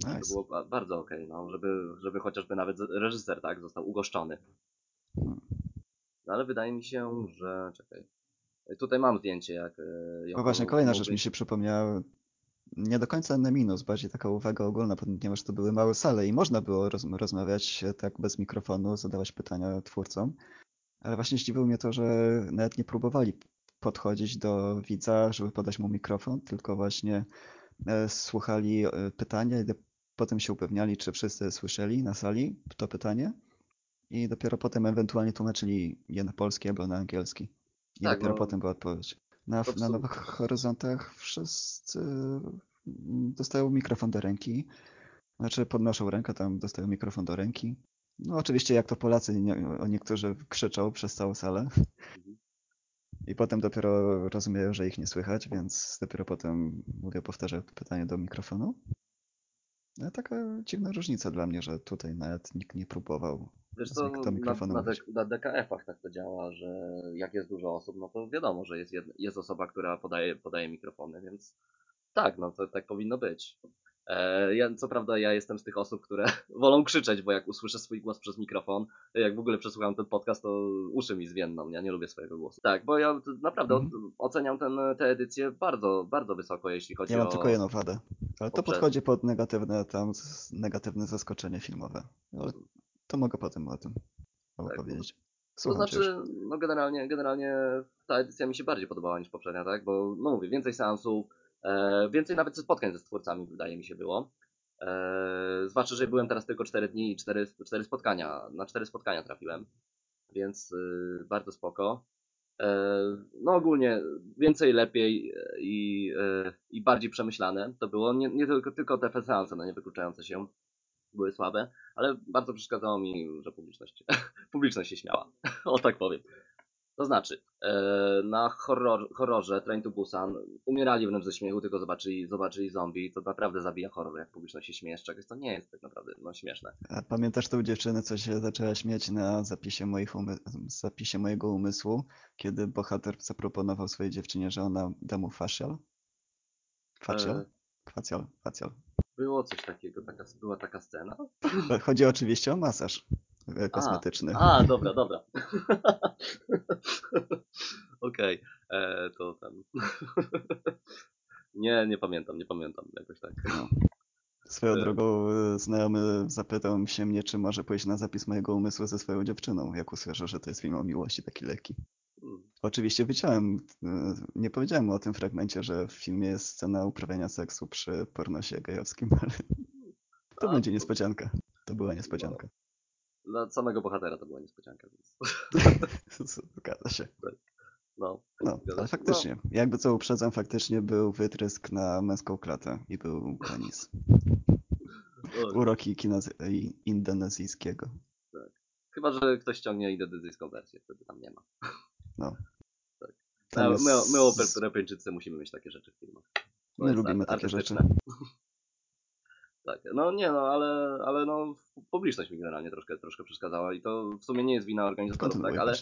To Nice. było ba- bardzo okej, no, żeby, żeby chociażby nawet reżyser, tak, został ugoszczony. Hmm. No ale wydaje mi się, że. Czekaj. Tutaj mam zdjęcie, jak. e, No jako właśnie, kolejna rzecz mi się przypomniała. Nie do końca na minus, bardziej taka uwaga ogólna, ponieważ to były małe sale i można było roz, rozmawiać e, tak bez mikrofonu, zadawać pytania twórcom. Ale właśnie zdziwiło mnie to, że nawet nie próbowali podchodzić do widza, żeby podać mu mikrofon, tylko właśnie słuchali e, pytania i potem się upewniali, czy wszyscy słyszeli na sali to pytanie. I dopiero potem ewentualnie tłumaczyli je na polski albo na angielski. I Tak, dopiero no. potem była odpowiedź. Na, na Nowych Horyzontach wszyscy mm, dostają mikrofon do ręki. Znaczy podnoszą rękę, tam dostają mikrofon do ręki. No oczywiście jak to Polacy, nie, niektórzy krzyczą przez całą salę. I potem dopiero rozumieją, że ich nie słychać, więc dopiero potem mówię, powtarzają to pytanie do mikrofonu. No, taka dziwna różnica dla mnie, że tutaj nawet nikt nie próbował. Wiesz co, mik- do na, na, na DKF-ach tak to działa, że jak jest dużo osób, no to wiadomo, że jest, jed, jest osoba, która podaje, podaje mikrofony, więc tak, no to tak powinno być. E, ja, co prawda ja jestem z tych osób, które wolą krzyczeć, bo jak usłyszę swój głos przez mikrofon, jak w ogóle przesłucham ten podcast, to uszy mi zwienną, ja nie lubię swojego głosu. Tak, bo ja naprawdę Mhm. oceniam ten, tę edycję bardzo, bardzo wysoko, jeśli chodzi Ja mam o... tylko jedną wadę. Ale to poprzez- podchodzi pod negatywne tam negatywne zaskoczenie filmowe. Ale to mogę potem o tym Tak, opowiedzieć. To Słucham już. znaczy, no generalnie, generalnie ta edycja mi się bardziej podobała niż poprzednia, tak? Bo, no mówię, więcej seansów, więcej nawet spotkań ze twórcami, wydaje mi się, było. E, zwłaszcza, że byłem teraz tylko 4 dni i 4, 4 spotkania, na 4 spotkania trafiłem, więc y, bardzo spoko. E, no ogólnie więcej, lepiej e, i, e, i bardziej przemyślane to było. Nie, nie tylko, tylko te seanse, no nie wykluczające się, były słabe, ale bardzo przeszkadzało mi, że publiczność, publiczność się śmiała. o tak powiem. To znaczy, e, na horror, horrorze Train to Busan umierali wręcz ze śmiechu, tylko zobaczyli, zobaczyli zombie. To naprawdę zabija horror, jak publiczność się śmieje z czegoś, to nie jest tak naprawdę no, śmieszne. A pamiętasz tą dziewczynę, co się zaczęła śmiać na zapisie, moich umy- zapisie mojego umysłu, kiedy bohater zaproponował swojej dziewczynie, że ona da mu facial? Facial? E, Facial, facial. było coś takiego, taka, była taka scena. Chodzi oczywiście o masaż e, kosmetyczny. A, dobra, dobra. Okej, e, to ten. nie, nie pamiętam, nie pamiętam jakoś tak. No. Swoją E. drogą znajomy zapytał się mnie, czy może pójść na zapis mojego umysłu ze swoją dziewczyną, jak usłyszał, że to jest film o miłości taki lekki. Hmm. Oczywiście wyciąłem, e, nie powiedziałem mu o tym fragmencie, że w filmie jest scena uprawiania seksu przy pornosie gejowskim, ale to A, będzie niespodzianka. To była niespodzianka. Dla samego bohatera to była niespodzianka, więc. Zgadza się. No, No, ale faktycznie, jakby co uprzedzam, faktycznie był wytrysk na męską klatę i był penis. no. Uroki kina indonezyjskiego. Chyba, że ktoś ściągnie indonezyjską wersję, wtedy tam nie ma. No. Tak. Tam My, jest- my, my Europejczycy musimy mieć takie rzeczy w filmach. My lubimy takie rzeczy. Tak, no nie no, ale, ale no publiczność mi generalnie troszkę, troszkę przeszkadzała i to w sumie nie jest wina organizatorów, tak, ale.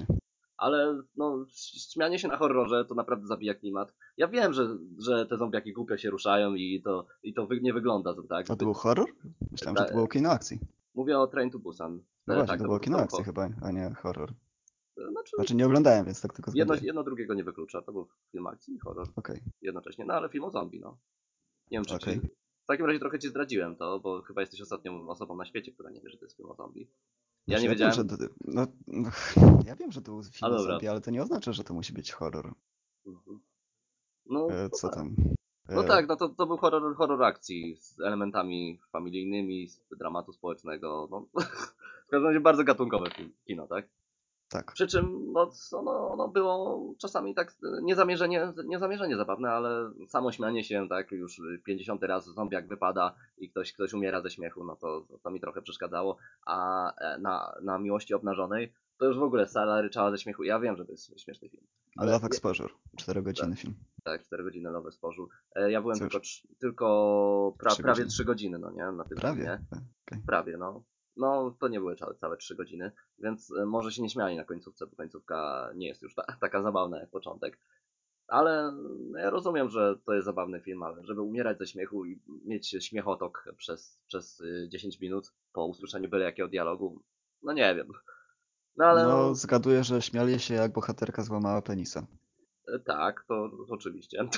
Ale no, śmianie się na horrorze to naprawdę zabija klimat. Ja wiem, że, że te zombiaki głupio się ruszają i to, i to wy, nie wygląda tak. A to był horror? Myślałem, że to Ta- było kino akcji. Mówię o Train to Busan. No E, właśnie, tak, to było kino akcji chyba, a nie horror. Znaczy, Znaczy nie oglądałem, więc tak tylko jedno, jedno drugiego nie wyklucza. To był film akcji i horror Okej. jednocześnie. No ale film o zombie, no. Nie wiem, czy Okej. ci... W takim razie trochę ci zdradziłem to, bo chyba jesteś ostatnią osobą na świecie, która nie wie, że to jest film o zombie. Ja Znaczy, nie wiedziałem... Wiem, że to, no, no, ja wiem, że to był film o zombie, ale to nie oznacza, że to musi być horror. Mhm. No, E, no co tak. tam? No E, tak, no to, to był horror, horror akcji z elementami familijnymi, z dramatu społecznego. No, w każdym razie bardzo gatunkowe kino, tak? Tak. Przy czym no, ono, ono było czasami tak niezamierzenie, niezamierzenie zabawne, ale samo śmianie się, tak, już 50 raz zombiak wypada i ktoś, ktoś umiera ze śmiechu, no to, to mi trochę przeszkadzało. A e, na, na Miłości Obnażonej to już w ogóle sala ryczała ze śmiechu. Ja wiem, że to jest śmieszny film. ale- Love Exposure. 4 godziny film. Tak, 4 godziny nowe sporzu. E, Ja byłem Cóż. tylko, tylko pra, Trzy prawie godziny. 3 godziny, no nie? Na tym Prawie. filmie. E, okej. Prawie, no. No, to nie były całe, 3 godziny, więc e, może się nie śmiali na końcówce, bo końcówka nie jest już ta, taka zabawna jak początek. Ale no, ja rozumiem, że to jest zabawny film, ale żeby umierać ze śmiechu i mieć śmiechotok przez, przez y, 10 minut po usłyszeniu byle jakiego dialogu, no nie wiem. No ale No, no, zgaduję, że śmiali się jak bohaterka złamała penisa. e, tak, to, to oczywiście.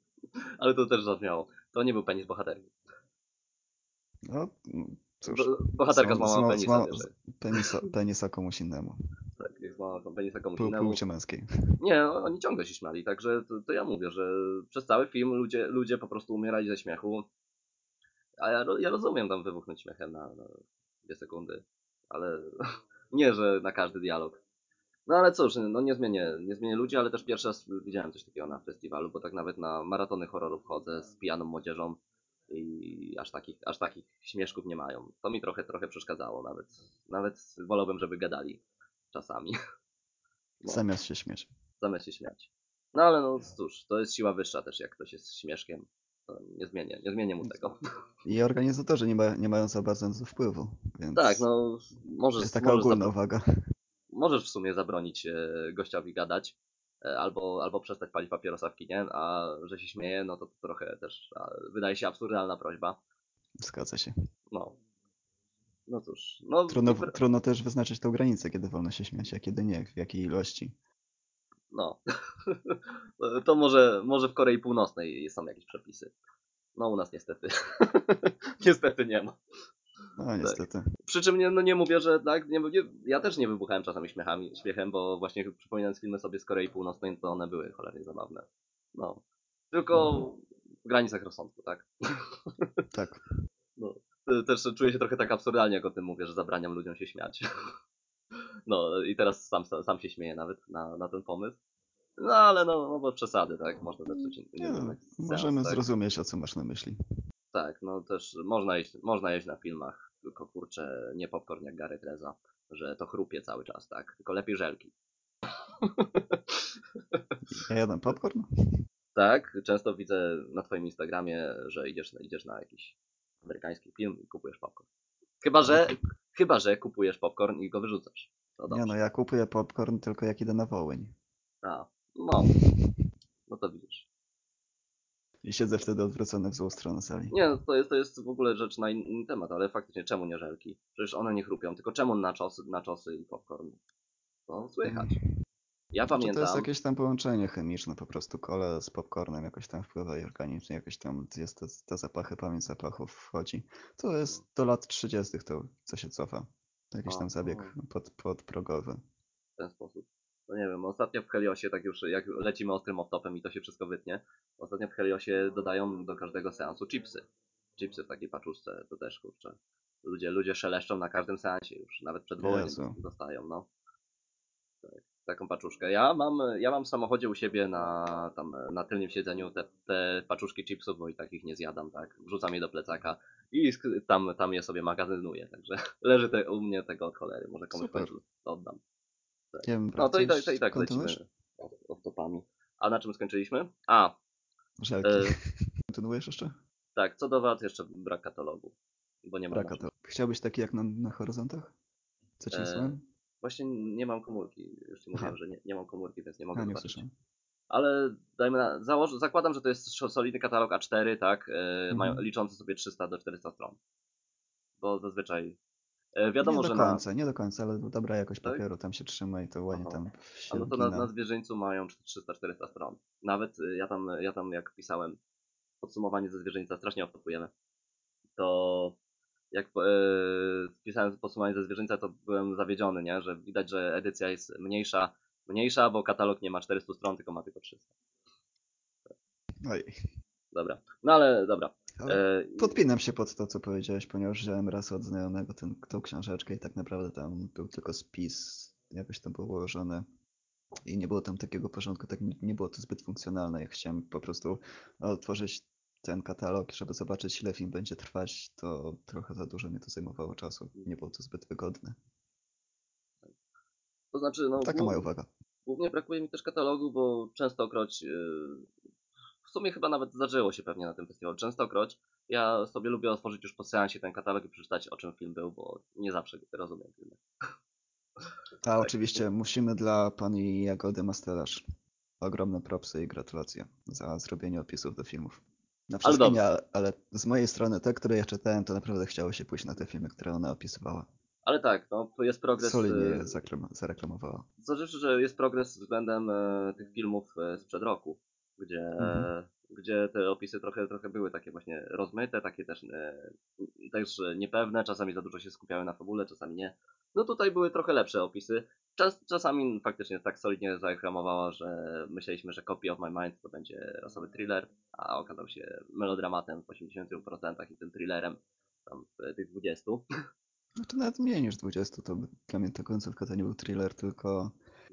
ale to też zabrzmiało. To nie był penis bohaterki. No, mm, cóż. Bo- Bohaterka złam- złamała złam- penisa. wiesz, penisa, penisa komuś innemu. tak, jak złamała penisa komuś Pół, innemu. płci męskiej. Nie, oni ciągle się śmiali, także to, to ja mówię, że przez cały film ludzie, ludzie po prostu umierali ze śmiechu. A ja, ja rozumiem tam wybuchnąć śmiechem na, na dwie sekundy, ale nie, że na każdy dialog. No ale cóż, no nie zmienię, nie zmienię ludzi, ale też pierwszy raz widziałem coś takiego na festiwalu, bo tak nawet na maratony horrorów chodzę z pijaną młodzieżą i aż takich, aż takich śmieszków nie mają. To mi trochę, trochę przeszkadzało nawet. Nawet wolałbym, żeby gadali czasami. No Zamiast się śmieć. zamiast się śmiać. No ale no cóż, to jest siła wyższa też, jak ktoś jest śmieszkiem. To nie zmienię, nie zmienię mu tego. I organizatorzy nie, ma, nie mają za bardzo wpływu, więc Tak, no możesz, jest taka ogólna uwaga. możesz w sumie zabronić e, gościowi gadać, albo, albo przestać palić papierosa w kinie, a że się śmieje, no to, to trochę też wydaje się absurdalna prośba. Zgadza się. No. No cóż, no Trudno, impre- trudno też wyznaczyć tą granicę, kiedy wolno się śmiać, a kiedy nie, w jakiej ilości. no. to może, może w Korei Północnej są jakieś przepisy. No u nas niestety. niestety nie ma. No Tak. niestety. Przy czym nie, no nie mówię, że tak, nie, nie, ja też nie wybuchałem czasami śmiechami, śmiechem, bo właśnie przypominając filmy sobie z Korei Północnej, to one były cholernie zabawne. No. Tylko w granicach rozsądku, tak? Tak. No. Te- Też czuję się trochę tak absurdalnie, jak o tym mówię, że zabraniam ludziom się śmiać. No i teraz sam, sam się śmieję nawet na, na ten pomysł. No ale no, no bo przesady, tak? Można zepsuć Nie, seans, możemy tak? zrozumieć, o co masz na myśli. Tak, no też można jeść, można jeść na filmach, tylko kurczę, nie popcorn jak Gary Treza, że to chrupie cały czas, tak? Tylko lepiej żelki. Ja jadam popcorn? Tak, często widzę na twoim Instagramie, że idziesz, idziesz na jakiś amerykański film i kupujesz popcorn. Chyba, że, chyba, że kupujesz popcorn i go wyrzucasz. Nie no, ja kupuję popcorn tylko jak idę na Wołyń. A, no. No to widzisz. I siedzę wtedy odwrócony w złą stronę sali. Nie, no to jest, to jest w ogóle rzecz na in- inny temat, ale faktycznie czemu nie żelki? Przecież one nie chrupią, tylko czemu naczosy, naczosy i popcorn? To słychać. Ja Znaczy, pamiętam. to jest jakieś tam połączenie chemiczne, po prostu kole z popcornem jakoś tam wpływa i organicznie jakoś tam jest te, te zapachy, pamięć zapachów wchodzi. To jest do lat 30. to, co się cofa. To jakiś tam zabieg pod, podprogowy. w ten sposób. No nie wiem, ostatnio w Heliosie, tak już jak lecimy ostrym off-topem i to się wszystko wytnie, ostatnio w Heliosie dodają do każdego seansu chipsy. Chipsy w takiej paczuszce, to też kurczę. Ludzie, ludzie szeleszczą na każdym seansie już, nawet przed wołaniem dostają, no. Tak, taką paczuszkę. Ja mam, ja mam w samochodzie u siebie na, tam, na tylnym siedzeniu te, te paczuszki chipsów, bo i takich nie zjadam, tak. Wrzucam je do plecaka i tam, tam je sobie magazynuję, także leży te, u mnie tego od cholery. Może komuś to oddam. Nie wiem, No to i, tak- coś to i tak kontynuujesz? lecimy off-topami. A na czym skończyliśmy? A, Żelki. e, Kontynuujesz jeszcze? tak, co do wad jeszcze brak katalogu. Bo nie ma. Braka to. Chciałbyś taki jak na, na horyzontach? Co ci E? Właśnie nie mam komórki. Już ci mówiłem, że nie, nie mam komórki, więc nie mogę nie zobaczyć. słyszałem. Ale dajmy na, założ, zakładam, że to jest solidny katalog A4, tak? Mają, Mhm. liczący sobie 300 do 400 stron. Bo zazwyczaj wiadomo, nie do na, końca, nie do końca, ale dobra jakość Tak? papieru tam się trzyma i to ładnie Aha. tam A się no to na, na zwierzyńcu mają 300-400 stron. Nawet y, ja tam, ja tam jak pisałem podsumowanie ze zwierzyńca, strasznie opakujemy, to jak e, pisałem podsumowanie ze zwierzyńca, to byłem zawiedziony, nie? że widać, że edycja jest mniejsza, mniejsza, bo katalog nie ma 400 stron, tylko ma tylko 300. Oj. Dobra. No ale dobra. Ale E, podpinam się pod to, co powiedziałeś, ponieważ wziąłem raz od znajomego ten, tą książeczkę i tak naprawdę tam był tylko spis, jakoś to było ułożone i nie było tam takiego porządku, tak nie, nie było to zbyt funkcjonalne. Jak chciałem po prostu otworzyć ten katalog, żeby zobaczyć ile film będzie trwać, to trochę za dużo mi to zajmowało czasu. Nie było to zbyt wygodne. to znaczy, no, Taka moja uwaga. głównie brakuje mi też katalogu, bo częstokroć, yy, w sumie chyba nawet zdarzyło się pewnie na tym festiwalu, częstokroć ja sobie lubię otworzyć już po seansie ten katalog i przeczytać o czym film był, bo nie zawsze rozumiem filmy. A oczywiście musimy dla pani Jagody Mastelarz ogromne propsy i gratulacje za zrobienie opisów do filmów. Na wszystkie ale, ale z mojej strony te, które ja czytałem, to naprawdę chciało się pójść na te filmy, które ona opisywała. Ale tak, no, to jest progres. Solidnie zaklam- zareklamowała. Zależy, że jest progres względem e, tych filmów e, sprzed roku, gdzie, Mhm. gdzie te opisy trochę, trochę były takie właśnie rozmyte, takie też, e, też niepewne, czasami za dużo się skupiały na fabule, czasami nie. No tutaj były trochę lepsze opisy. Czas, czasami faktycznie tak solidnie zareklamowała, że myśleliśmy, że Copy of My Mind to będzie rasowy thriller, a okazał się melodramatem w 80% i tym thrillerem tam w tych 20. No to nawet mniej niż 20, to by- dla mnie ta końcówka to nie był thriller, tylko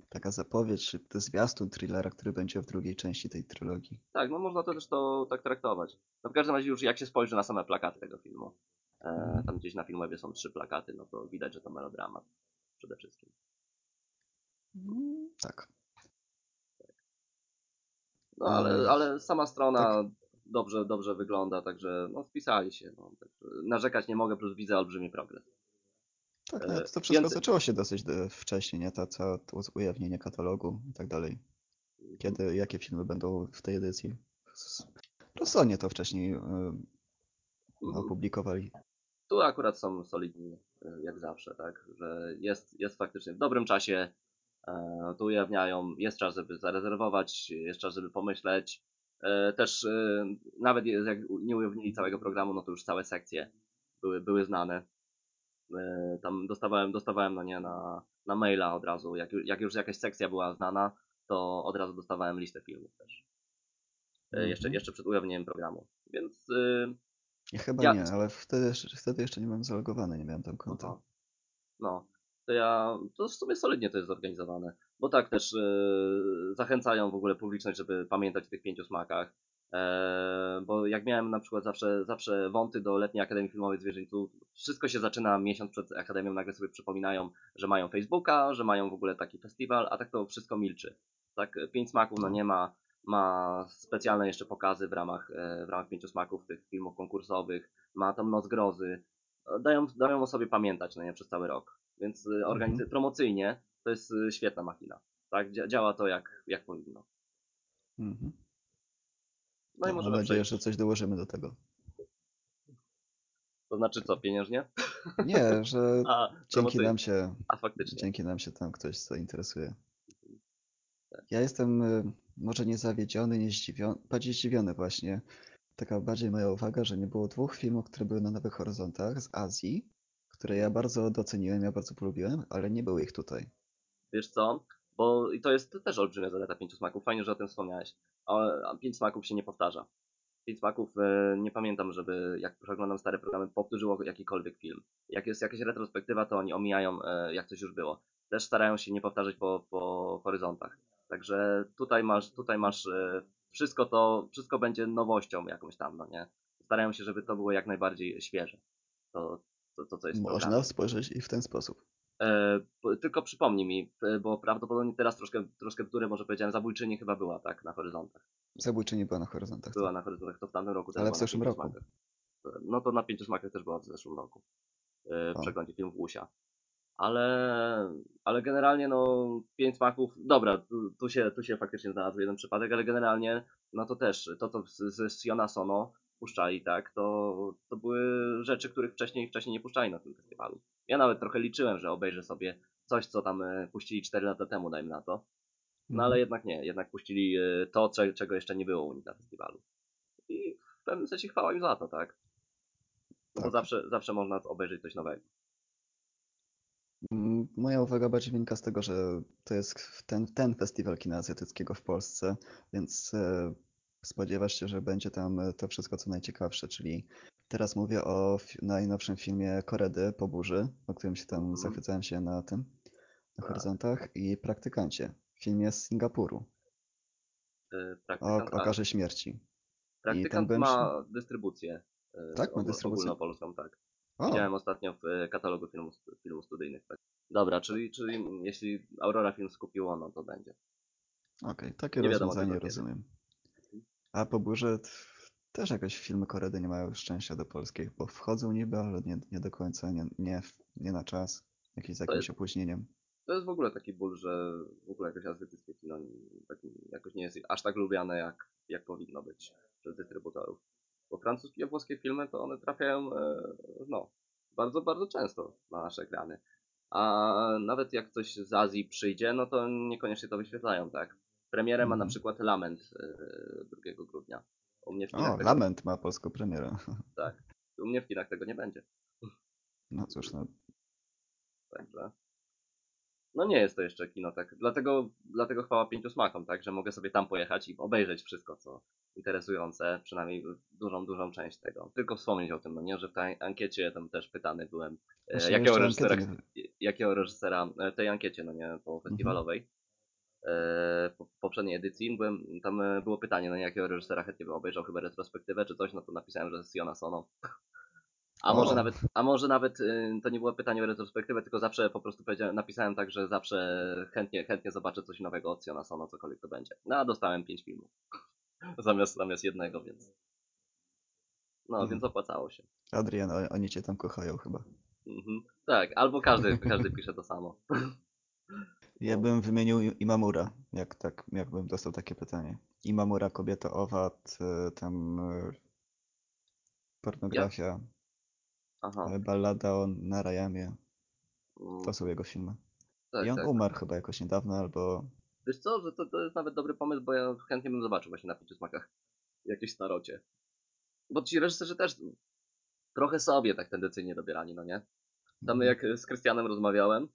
taka zapowiedź, to zwiastun thrillera, który będzie w drugiej części tej trylogii. Tak, no można to też to tak traktować. No w każdym razie już jak się spojrzy na same plakaty tego filmu, e, Mhm. tam gdzieś na Filmwebie są trzy plakaty, no to widać, że to melodramat przede wszystkim. Mm, Tak. No ale, Ej, ale sama strona dobrze, dobrze wygląda, także no spisali się. No, także narzekać nie mogę, plus widzę olbrzymi progres. Tak, E, to wszystko więcej- zaczęło się dosyć e, wcześnie, nie? Ta, cała, to ujawnienie katalogu i tak dalej. Kiedy, jakie filmy będą w tej edycji? Rozsądnie to wcześniej Mhm. opublikowali. Tu akurat są solidni, jak zawsze, tak, że jest, jest faktycznie w dobrym czasie, e, tu ujawniają, jest czas, żeby zarezerwować, jest czas, żeby pomyśleć. E, Też e, nawet jak nie ujawnili całego programu, no to już całe sekcje były, były znane. E, Tam dostawałem, dostawałem no nie, na, na maila od razu, jak, jak już jakaś sekcja była znana, to od razu dostawałem listę filmów też. E, Jeszcze, Mhm. jeszcze przed ujawnieniem programu. Więc e, Ja chyba Ja- nie, ale wtedy, jeszcze- wtedy jeszcze nie byłem zalogowany, nie miałem tam konta. Aha. No, to ja, to w sumie solidnie to jest zorganizowane, bo tak też yy, zachęcają w ogóle publiczność, żeby pamiętać o tych pięciu smakach, bo jak miałem na przykład zawsze, zawsze wąty do Letniej Akademii Filmowej Zwierzyńców, wszystko się zaczyna miesiąc przed Akademią, nagle sobie przypominają, że mają Facebooka, że mają w ogóle taki festiwal, a tak to wszystko milczy. Tak, pięć smaków no nie ma, ma specjalne jeszcze pokazy w ramach, e, w ramach pięciu smaków tych filmów konkursowych, ma tam Noc Grozy, dają, dają o sobie pamiętać no nie, przez cały rok. Więc y, organiz- Mhm. promocyjnie to jest świetna machina. Tak, Dzia- działa to jak, jak powinno. Mhm. No i Mam możemy nadzieję, przejść. że coś dołożymy do tego. To znaczy co, pieniężnie? Nie, że A, dzięki promocyjnie. nam się A faktycznie. Dzięki nam się tam ktoś zainteresuje. Ja jestem y, może nie zawiedziony, nie zdziwiony, bardziej zdziwiony właśnie. Taka bardziej moja uwaga, że nie było dwóch filmów, które były na Nowych Horyzontach z Azji, które ja bardzo doceniłem, ja bardzo polubiłem, ale nie było ich tutaj. Wiesz co? Bo i to jest też olbrzymia zaleta pięciu smaków. Fajnie, że o tym wspomniałeś. A, pięć smaków się nie powtarza. Pięć smaków e, nie pamiętam, żeby jak przeglądam stare programy, powtórzyło jakikolwiek film. Jak jest jakaś retrospektywa, to oni omijają, e, jak coś już było. Też starają się nie powtarzać po, po horyzontach. Także tutaj masz, tutaj masz e, wszystko to, wszystko będzie nowością jakąś tam, no nie? Starają się, żeby to było jak najbardziej świeże. To, to, to co jest Można spojrzeć i w ten sposób. E, tylko przypomnij mi, e, bo prawdopodobnie teraz troszkę, troszkę bzdurę może powiedziałem, zabójczyni chyba była, tak, na horyzontach. Zabójczyni była na Horyzontach. Była tak. na horyzontach, to w tamtym roku Ale w zeszłym roku. Smakach. E, No to na pięciu smakach też była w zeszłym roku. E, W O. przeglądzie filmów Łusia. ale, ale generalnie no pięć smaków, dobra, tu, tu, się, tu się faktycznie znalazł jeden przypadek, ale generalnie no to też, to co ze Siona Sono puszczali, tak, to, to były rzeczy, których wcześniej, wcześniej nie puszczali na tym festiwalu. Ja nawet trochę liczyłem, że obejrzę sobie coś, co tam e, puścili 4 lata temu, dajmy na to. No ale jednak nie, jednak puścili e, to, cze- czego jeszcze nie było u nich na festiwalu. I w pewnym sensie chwała im za to, tak? Bo Tak. zawsze, zawsze można obejrzeć coś nowego. Mm, Moja uwaga bardziej wynika z tego, że to jest ten, ten festiwal kina azjatyckiego w Polsce, więc e, spodziewasz się, że będzie tam e, to wszystko co najciekawsze, czyli teraz mówię o najnowszym filmie Koredy po burzy, o którym się tam Mhm. zachwycałem się na tym, na Tak. horyzontach i Praktykancie, filmie z Singapuru E, o, o karze śmierci. praktykant byłem ma dystrybucję. e, Tak, ma dystrybucję? Ogólnopolską, tak. O, Widziałem ostatnio w e, katalogu filmów, filmów studyjnych. Tak. Dobra, czyli, czyli jeśli Aurora Film skupiło, no to będzie. okej, takie Nie rozwiązanie rozumiem. A po burzy też jakieś filmy Koredy nie mają szczęścia do polskich, bo wchodzą niby, ale nie, nie do końca, nie, nie, nie na czas, jakieś z jakimś jest- opóźnieniem. To jest w ogóle taki ból, że w ogóle jakoś azjatyckie kino tak, jakoś nie jest aż tak lubiane, jak, jak powinno być przez dystrybutorów. Bo francuskie i włoskie filmy to one trafiają e, no, bardzo, bardzo często na nasze ekrany. A nawet jak coś z Azji przyjdzie, no to niekoniecznie to wyświetlają, tak? Premierę ma na Mhm. przykład Lament e, 2 grudnia. U mnie w kinach O, tego, Lament ma polską premierę. tak. U mnie w kinach tego nie będzie. No cóż, no, Także. No nie jest to jeszcze kino, tak. Dlatego, dlatego chwała pięciu smakom, tak, że mogę sobie tam pojechać i obejrzeć wszystko, co interesujące, przynajmniej dużą, dużą część tego. Tylko wspomnieć o tym, no nie, że w tej ankiecie tam też pytany byłem, e, Właśnie jakiego reżysera, jakiego reżysera, e, tej ankiecie, no nie, po festiwalowej, e, po poprzedniej edycji, byłem, tam e, było pytanie, no nie, jakiego reżysera chętnie by obejrzał chyba retrospektywę czy coś, no to napisałem, że Siona Sono. A może nawet, a może nawet y, to nie było pytanie o retrospektywę, tylko zawsze po prostu napisałem tak, że zawsze chętnie, chętnie zobaczę coś nowego od Siona Sono, cokolwiek to będzie. No a dostałem pięć filmów. zamiast, zamiast jednego, więc. No, Mhm. więc opłacało się. Adrian, oni cię tam kochają chyba. Mhm. Tak, albo każdy, każdy pisze to samo. Ja No. bym wymienił Imamura, jak tak, jakbym dostał takie pytanie. Imamura, kobieta owad, y, tam y, pornografia, Aha. y, ballada o Narayamie, Mm, to są jego filmy. tak, I on tak. umarł chyba jakoś niedawno, albo Wiesz co, że to, to jest nawet dobry pomysł, bo ja chętnie bym zobaczył właśnie na pięciu smakach jakieś starocie. Bo ci reżyserzy też trochę sobie tak tendencyjnie dobierani, no nie? Tam jak z Krystianem rozmawiałem,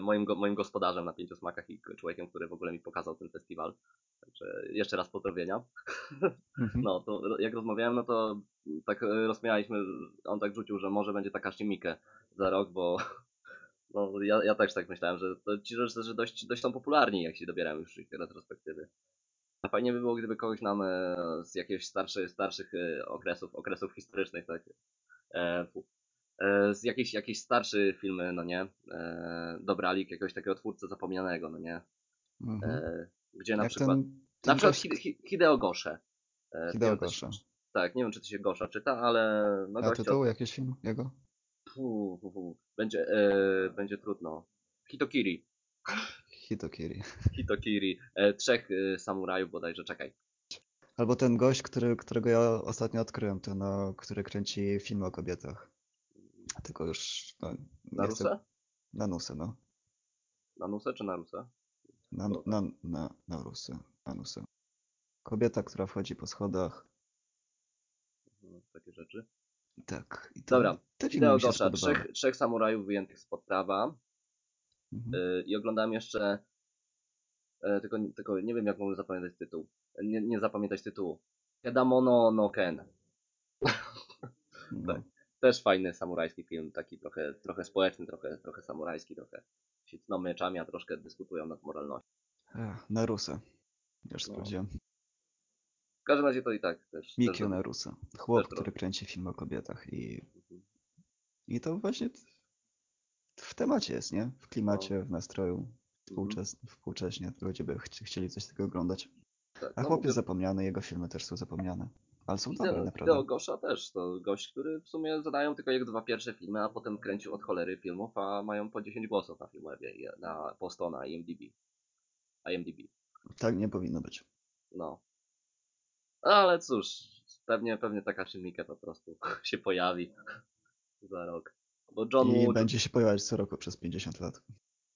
moim, go, moim gospodarzem na pięciu smakach i człowiekiem, który w ogóle mi pokazał ten festiwal. Także jeszcze raz pozdrowienia. Mhm. No, to jak rozmawiałem, no to tak e, rozmawialiśmy, on tak rzucił, że może będzie taka Shimikę za rok, bo no, ja, ja też tak myślałem, że to ci reżyserzy dość, dość są popularni, jak się dobierają już ich retrospektywy. A fajnie by było, gdyby kogoś nam e, z jakichś starszych, starszych e, okresów, okresów historycznych, tak, e, e, z jakichś, jakichś starszych filmy, no nie, e, dobrali jakiegoś takiego twórcę zapomnianego, no nie, Mhm. e, gdzie na Jak przykład, ten, na ten przykład gość, Hide- Hi- Hideo Gosze. E, Hideo Gosza. Tak, nie wiem, czy to się Gosza czyta, ale no A gościa, tytuł jakiś film jego? fu, fu, fu, będzie, e, będzie trudno. Hitokiri, Hitokiri. Hitokiri, e, trzech e, samurajów bodajże, czekaj. Albo ten gość, który, którego ja ostatnio odkryłem, ten, no, który kręci filmy o kobietach. Tylko już, no, nie chcę... Naruse? Nanusy, no. Nanuse czy Naruse? Na, na, na, Narusy. Nanusy. Kobieta, która wchodzi po schodach. Mhm, Takie rzeczy. Tak. I to, Dobra, Gosza, spodobały. trzech, trzech samurajów wyjętych spod prawa. Mhm. Y, I oglądałem jeszcze. e, Tylko, tylko nie wiem, jak mogę zapamiętać tytuł. Nie, nie zapamiętać tytułu. Kedamono no Ken. No. tak. Też fajny samurajski film, taki trochę, trochę społeczny, trochę, trochę samurajski, trochę się cną mieczami, a troszkę dyskutują nad moralnością. Ech, Narusy. Już No. sprawdziłem. W każdym razie to i tak też. Mikio też Narusa. Chłop, też który kręci film o kobietach i, Mhm. i to właśnie w temacie jest, nie? W klimacie, w nastroju. Mhm. Współczes, współcześnie ludzie by chci- chcieli coś takiego oglądać. Tak, A no chłop mówię, zapomniany, jego filmy też są zapomniane. Ale są dobre, naprawdę. Wideo Gosza też, to gość, który w sumie zadają tylko jego dwa pierwsze filmy, a potem kręcił od cholery filmów, a mają po 10 głosów na Filmwebie, i na Posto, na IMDb. IMDb, Tak nie powinno być. no. Ale cóż, pewnie, pewnie taka filmika po prostu się pojawi za rok. Bo John I Woo, będzie się pojawiać co roku przez 50 lat.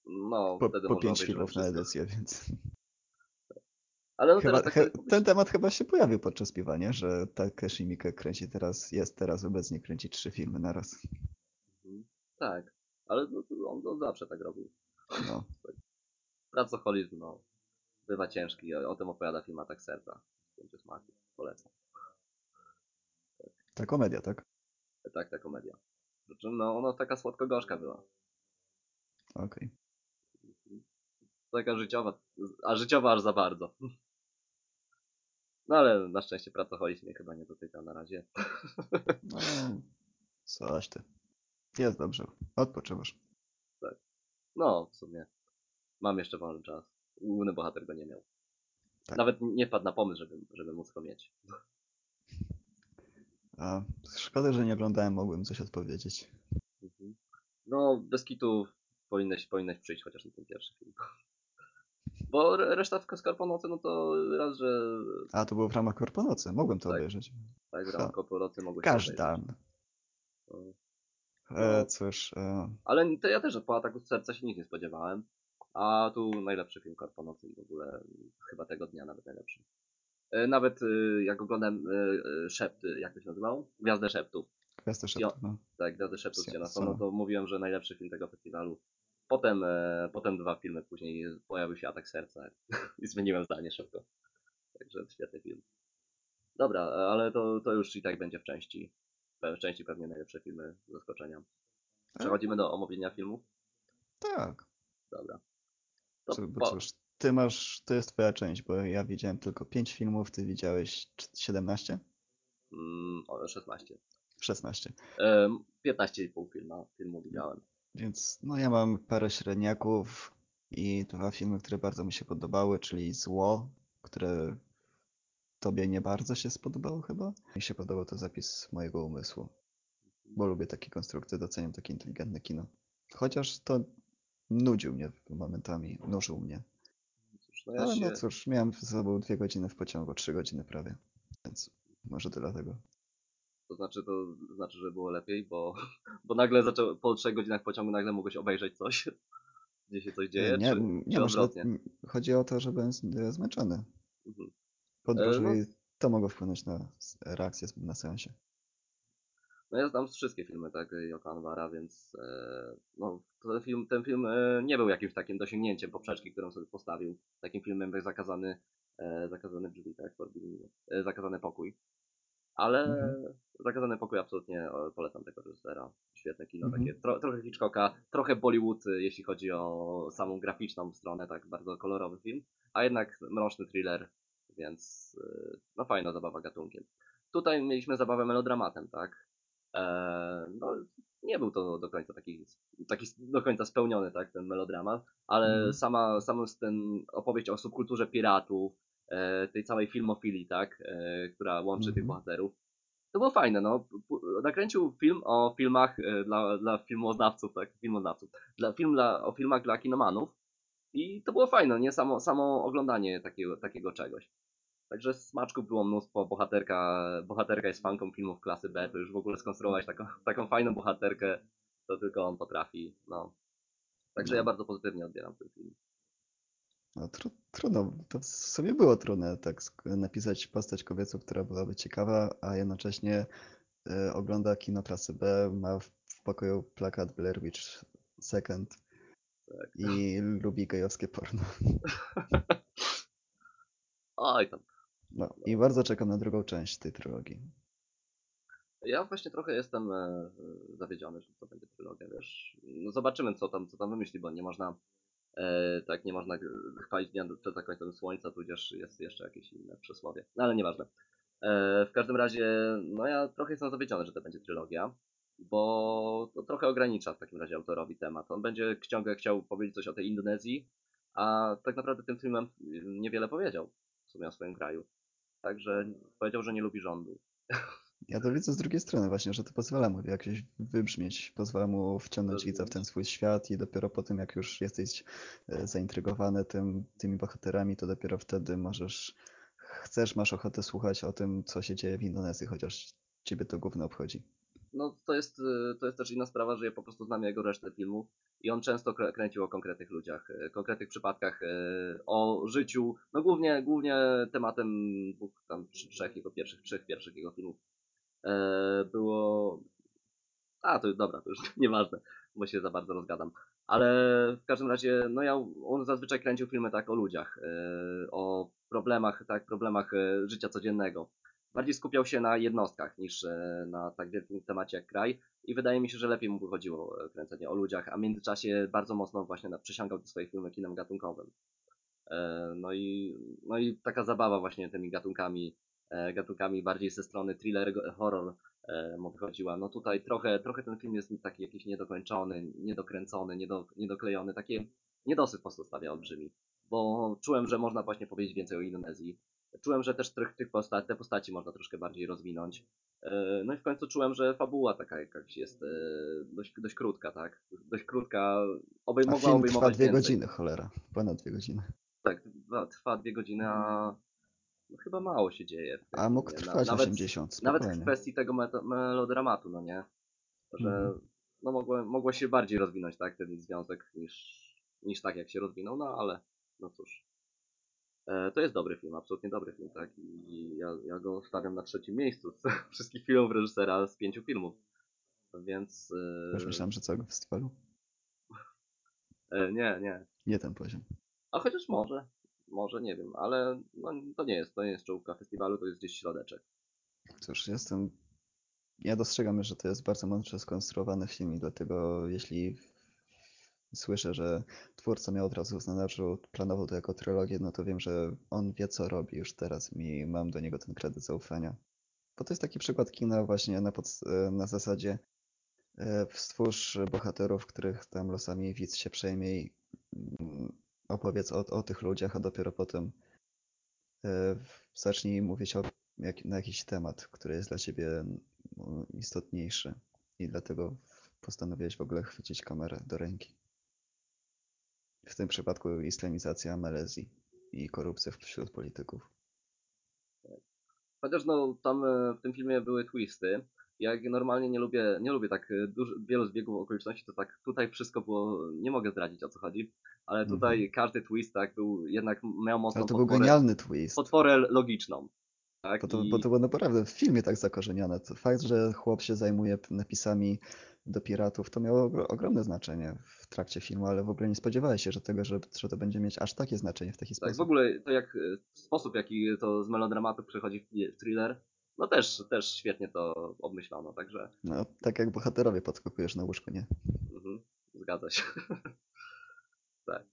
no, Po, wtedy po można 5 obejrzeć filmów na edycję, więc... Ale no Chyba, teraz tak he, ten temat chyba się pojawił podczas piwa, nie? Że Takeshi Miike kręci teraz, jest teraz obecnie kręci trzy filmy na raz. Mhm. Tak, ale no, on, on zawsze tak robił. No. Pracoholizm, no, bywa ciężki, o, o tym opowiada film Atak Serca. Będzie smaku, polecam. Ta komedia, tak? Tak, ta komedia. Przy czym, no, ona taka słodko-gorzka była. Okej. Taka życiowa, a życiowa aż za bardzo. No ale na szczęście pracoholizm mnie chyba nie dotyka na razie. No, coś ty. Jest dobrze. Odpoczywasz. No, w sumie. Mam jeszcze wolny czas. Główny bohater go nie miał. Tak. Nawet nie wpadł na pomysł, żeby, żeby móc go mieć. A, szkoda, że nie oglądałem, mogłem coś odpowiedzieć. Mhm. No, bez kitu powinieneś, powinieneś przyjść chociaż na ten pierwszy film. Bo re- reszta w Skarponocy, no to raz, że A, to było w ramach Korponocy. Mogłem to Tak. obejrzeć. tak, w ramach korporacji mogłeś Każda. obejrzeć. No. E, cóż, e, Ale to ja też po ataku serca się nic nie spodziewałem. A tu najlepszy film Korponocy w ogóle, chyba tego dnia nawet najlepszy. E, Nawet y, jak oglądam Szepty, jak to się nazywało? Gwiazdę Szeptów. Jo. szeptu, no. Tak, Gwiazdy Szeptów się no to mówiłem, że najlepszy film tego festiwalu. Potem, e, potem dwa filmy później pojawił się Atak Serca i zmieniłem zdanie szybko. Także świetny film. Dobra, e, ale to, to już i tak będzie w części. W części pewnie najlepsze filmy zaskoczenia. Przechodzimy do omówienia filmów. Tak. Dobra. To Co, bo po, cóż, ty masz, to jest twoja część, bo ja widziałem tylko 5 filmów, ty widziałeś cz- 17? mm, o, 16. 16. Em, 15,5 filma, filmu widziałem. Więc no ja mam parę średniaków i dwa filmy, które bardzo mi się podobały, czyli Zło, które tobie nie bardzo się spodobało chyba. Mi się podobał to zapis mojego umysłu, bo lubię takie konstrukcje, doceniam takie inteligentne kino. Chociaż to nudził mnie momentami, nużył mnie. Cóż, no ja Ale się, no cóż, miałem ze sobą dwie godziny w pociągu, trzy godziny prawie, więc może dlatego. To znaczy, to znaczy, że było lepiej, bo, bo nagle zaczął, po 3 godzinach pociągu nagle mogłeś obejrzeć coś, gdzie się coś dzieje, nie, czy, nie, czy może odwrotnie? chodzi o to, że byłem zmęczony. Mhm. Podróż E, no- i to mogło wpłynąć na reakcję na seansie. No ja znam wszystkie filmy, tak, Joka Anwara, więc e, no, ten film, ten film e, nie był jakimś takim dosięgnięciem poprzeczki, którą sobie postawił. Takim filmem jak Zakazany, e, zakazany drzwi, tak, e, Zakazany pokój. Ale Mhm. Zakazany pokój absolutnie e, polecam tego reżysera. Świetne kino, Mhm. takie tro, trochę Hitchcocka, trochę Bollywood, e, jeśli chodzi o samą graficzną stronę, tak bardzo kolorowy film, a jednak mroczny thriller, więc e, no fajna zabawa gatunkiem. Tutaj mieliśmy zabawę melodramatem, tak? Eee, no, nie był to do końca taki, taki do końca spełniony, tak, ten melodramat, ale Mhm. sama, sama ten opowieść o subkulturze piratów, e, tej całej filmofilii, tak, e, która łączy tych Mhm. bohaterów, to było fajne, no. Nakręcił film o filmach e, dla, dla filmoznawców, tak, filmoznawców, dla, film dla, o filmach dla kinomanów i to było fajne, nie, samo, samo oglądanie takiego, takiego czegoś. Także smaczków było mnóstwo, bohaterka, bohaterka jest fanką filmów klasy B, to już w ogóle skonstruować taką, taką fajną bohaterkę, to tylko on potrafi, no. Także ja bardzo pozytywnie odbieram ten film. No, tru, trudno, to w sumie było trudne tak napisać postać kobiecą, która byłaby ciekawa, a jednocześnie e, ogląda kino klasy B, ma w, w pokoju plakat Blair Witch Second Tak. i lubi gejowskie porno. Oj tam. No i bardzo czekam na drugą część tej trylogii. Ja właśnie trochę jestem e, zawiedziony, że to będzie trylogia, wiesz. No zobaczymy, co tam, co tam wymyśli, bo nie można, tak, nie można chwalić dnia przed zakończeniem słońca, tudzież jest jeszcze jakieś inne przysłowie. No ale nieważne. E, w każdym razie, no ja trochę jestem zawiedziony, że to będzie trylogia, bo to trochę ogranicza w takim razie autorowi temat. On będzie ciągle chciał powiedzieć coś o tej Indonezji, a tak naprawdę tym filmem niewiele powiedział w sumie o swoim kraju. Także powiedział, że nie lubi rządu. Ja to widzę z drugiej strony właśnie, że to pozwala mu jakoś wybrzmieć, pozwala mu wciągnąć widza w ten swój świat i dopiero po tym, jak już jesteś e, zaintrygowany tym, tymi bohaterami, to dopiero wtedy możesz, chcesz, masz ochotę słuchać o tym, co się dzieje w Indonezji, chociaż ciebie to głównie obchodzi. No to jest, y, to jest też inna sprawa, że ja po prostu znam jego resztę filmów i on często krę- kręcił o konkretnych ludziach, y, konkretnych przypadkach, o życiu, no głównie, głównie tematem dwóch, tam trzech jego pierwszych, trzech pierwszych jego filmów e, było... A, to dobra, to już nieważne, bo się za bardzo rozgadam. Ale w każdym razie, no ja, on zazwyczaj kręcił filmy tak o ludziach, e, o problemach, tak, problemach e, życia codziennego. Bardziej skupiał się na jednostkach niż e, na tak wielkim temacie jak kraj i wydaje mi się, że lepiej mu wychodziło e, kręcenie o ludziach, a w międzyczasie bardzo mocno właśnie przysiągał do swoich filmów kinem gatunkowym. E, No i, no i taka zabawa właśnie tymi gatunkami, e, gatunkami bardziej ze strony thriller, horror e, mu wychodziła. No tutaj trochę, trochę ten film jest taki jakiś niedokończony, niedokręcony, niedo, niedoklejony, takie niedosyt po prostu stawia olbrzymi. Bo czułem, że można właśnie powiedzieć więcej o Indonezji. Czułem, że też tych, tych posta te postaci można troszkę bardziej rozwinąć. E, No i w końcu czułem, że fabuła taka jakaś jest e, dość, dość krótka, tak? Dość krótka, A obej, mogła obejmować dwie więcej. godziny, cholera, ponad dwie godziny. Tak, trwa dwie godziny, a no, chyba mało się dzieje. tym A mógł. Na- trwać nawet, 80, nawet w spokojnie. kwestii tego melodramatu, no nie? Że Mhm. no mogło, mogło się bardziej rozwinąć, tak, ten związek niż, niż tak, jak się rozwinął, no ale no cóż. E, to jest dobry film, absolutnie dobry film, tak? I ja, ja go stawiam na trzecim miejscu z wszystkich filmów reżysera z pięciu filmów. Więc. Już myślałem, że całego festiwalu. E, e, nie, nie. Nie ten poziom. A chociaż może. Może, nie wiem, ale no, to nie jest, to nie jest czołówka festiwalu, to jest gdzieś środeczek. Cóż, jestem. Ja dostrzegam, że to jest bardzo mądrze skonstruowany film i dlatego jeśli słyszę, że twórca miał od razu w zanadrzu, planował to jako trylogię, no to wiem, że on wie co robi już teraz i mam do niego ten kredyt zaufania. Bo to jest taki przykład kina właśnie na, pod, na zasadzie e, stwórz bohaterów, których tam losami widz się przejmie i mm, opowiedz o, o tych ludziach, a dopiero potem e, zacznij mówić o, jak, na jakiś temat, który jest dla ciebie no, istotniejszy i dlatego postanowiłeś w ogóle chwycić kamerę do ręki. W tym przypadku islamizacja Malezji i korupcja wśród polityków. Chociaż no, tam e, w tym filmie były twisty. Ja normalnie nie lubię, nie lubię tak e, duż, wielu zbiegów okoliczności, to tak tutaj wszystko było, nie mogę zdradzić o co chodzi, ale tutaj każdy twist tak był, jednak miał mocną Ale to był genialny twist. podporę logiczną. Tak? Bo to, I- bo to było naprawdę w filmie tak zakorzenione. To fakt, że chłop się zajmuje napisami do piratów, to miało ogro- ogromne znaczenie w trakcie filmu, ale w ogóle nie spodziewałeś się, że tego, że, że to będzie mieć aż takie znaczenie w taki Tak, w sposób. ogóle to jak e, sposób, jaki to z melodramatu przechodzi w w thriller, no też, też świetnie to obmyślono, także No, tak jak bohaterowie podskakujesz na łóżko, nie? mhm, zgadza się. tak.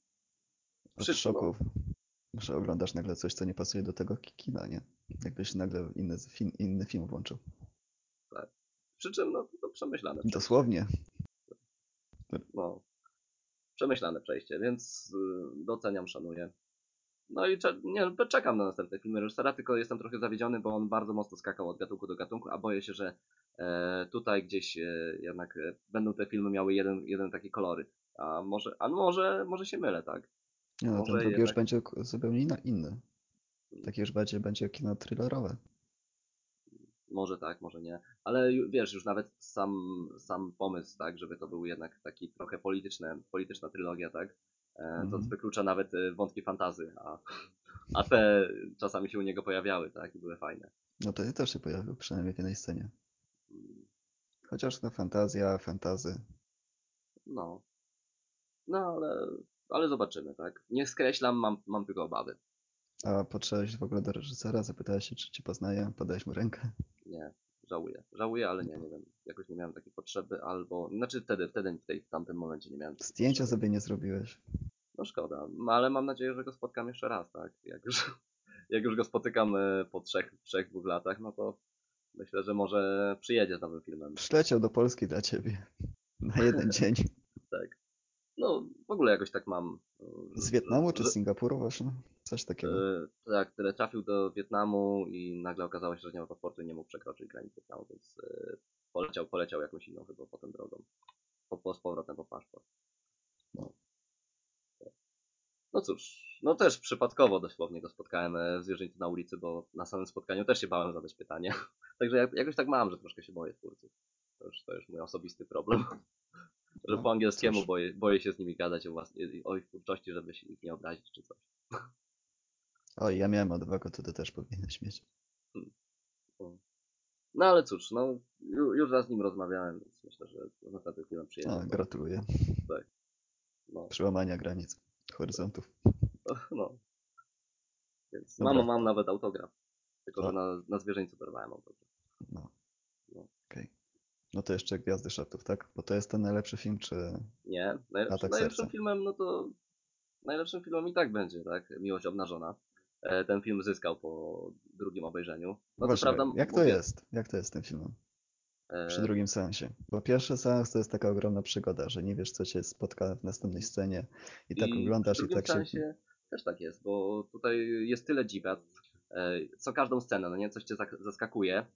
Od szoku, że oglądasz nagle coś, co nie pasuje do tego ki- kina, nie? Jakbyś nagle inny, film, inny film włączył. Przy czym no to przemyślane przejście. Dosłownie. No, przemyślane przejście, więc y, doceniam, szanuję. No i nie, no, czekam na następne filmy reżysera, tylko jestem trochę zawiedziony, bo on bardzo mocno skakał od gatunku do gatunku, a boję się, że e, tutaj gdzieś e, jednak e, będą te filmy miały jeden, jeden taki kolory. A może, a może, może się mylę, tak? No, ten Może drugi już jednak- będzie k- zupełnie inny. Taki już będzie, będzie kino thrillerowe. Może tak, może nie. Ale wiesz, już nawet sam, sam pomysł, tak, żeby to był jednak taki trochę polityczny, polityczna trylogia, tak? E, to Mhm. wyklucza nawet e, wątki fantazy, a, a te czasami się u niego pojawiały, tak? I były fajne. No to też się pojawił, przynajmniej w jednej scenie. Mm, Chociaż no fantazja, fantazy. No. No, ale, ale zobaczymy, tak? Nie skreślam, mam, mam tylko obawy. A podszedłeś w ogóle do reżysera, zapytałeś się, czy cię poznaje, podałeś mu rękę. Nie, żałuję. Żałuję, ale nie, nie wiem. Jakoś nie miałem takiej potrzeby, albo... Znaczy wtedy, wtedy w, tej, w tamtym momencie nie miałem Zdjęcia sobie nie zrobiłeś. No szkoda, No, ale mam nadzieję, że go spotkam jeszcze raz, tak? Jak już, jak już go spotykam e, po trzech, trzech, dwóch latach, no to myślę, że może przyjedzie z nowym filmem. Przyleciał do Polski dla ciebie. Na jeden dzień. Tak. No, w ogóle jakoś tak mam. e, Z Wietnamu czy z Singapuru właśnie? Coś takiego. E, tak, który trafił do Wietnamu i nagle okazało się, że nie ma paszportu i nie mógł przekroczyć granicy Wietnamu, więc e, poleciał, poleciał jakąś inną chyba potem drogą. Po, po z powrotem po paszport. No. No cóż, no też przypadkowo dosłownie go spotkałem e, w zwierzęciu na ulicy, bo na samym spotkaniu też się bałem zadać pytanie. Także jak- jakoś tak mam, że troszkę się boję twórców. To już, to już mój osobisty problem. Że No, po angielskiemu boję, boję się z nimi gadać o, własnej, o ich twórczości, żeby się ich nie obrazić czy coś. Oj, ja miałem odwagę, to ty też powinieneś mieć. No ale cóż, no ju- już raz z nim rozmawiałem, więc myślę, że następnym filmem przyjemnie. No, gratuluję. No, Przełamania granic, horyzontów. no. Więc Dobra. mam, mam nawet autograf. Tylko, O. że na, na zwierzęcu dorwałem autograf. No. No. Okej. No to jeszcze Gwiazdy Szeptów, tak? Bo to jest ten najlepszy film, czy... Nie, najlepszy, najlepszym serca. filmem, no to najlepszym filmem i tak będzie, tak? Miłość obnażona. E, Ten film zyskał po drugim obejrzeniu. No to Właśnie, prawda, jak to mówię, jest? Jak to jest z tym filmem? e, Przy drugim seansie. Bo pierwszy seans to jest taka ogromna przygoda, że nie wiesz, co cię spotka w następnej scenie. I tak oglądasz przy i tak się... seansie też tak jest, bo tutaj jest tyle dziwactw. E, Co każdą scenę, no nie? Coś cię zaskakuje.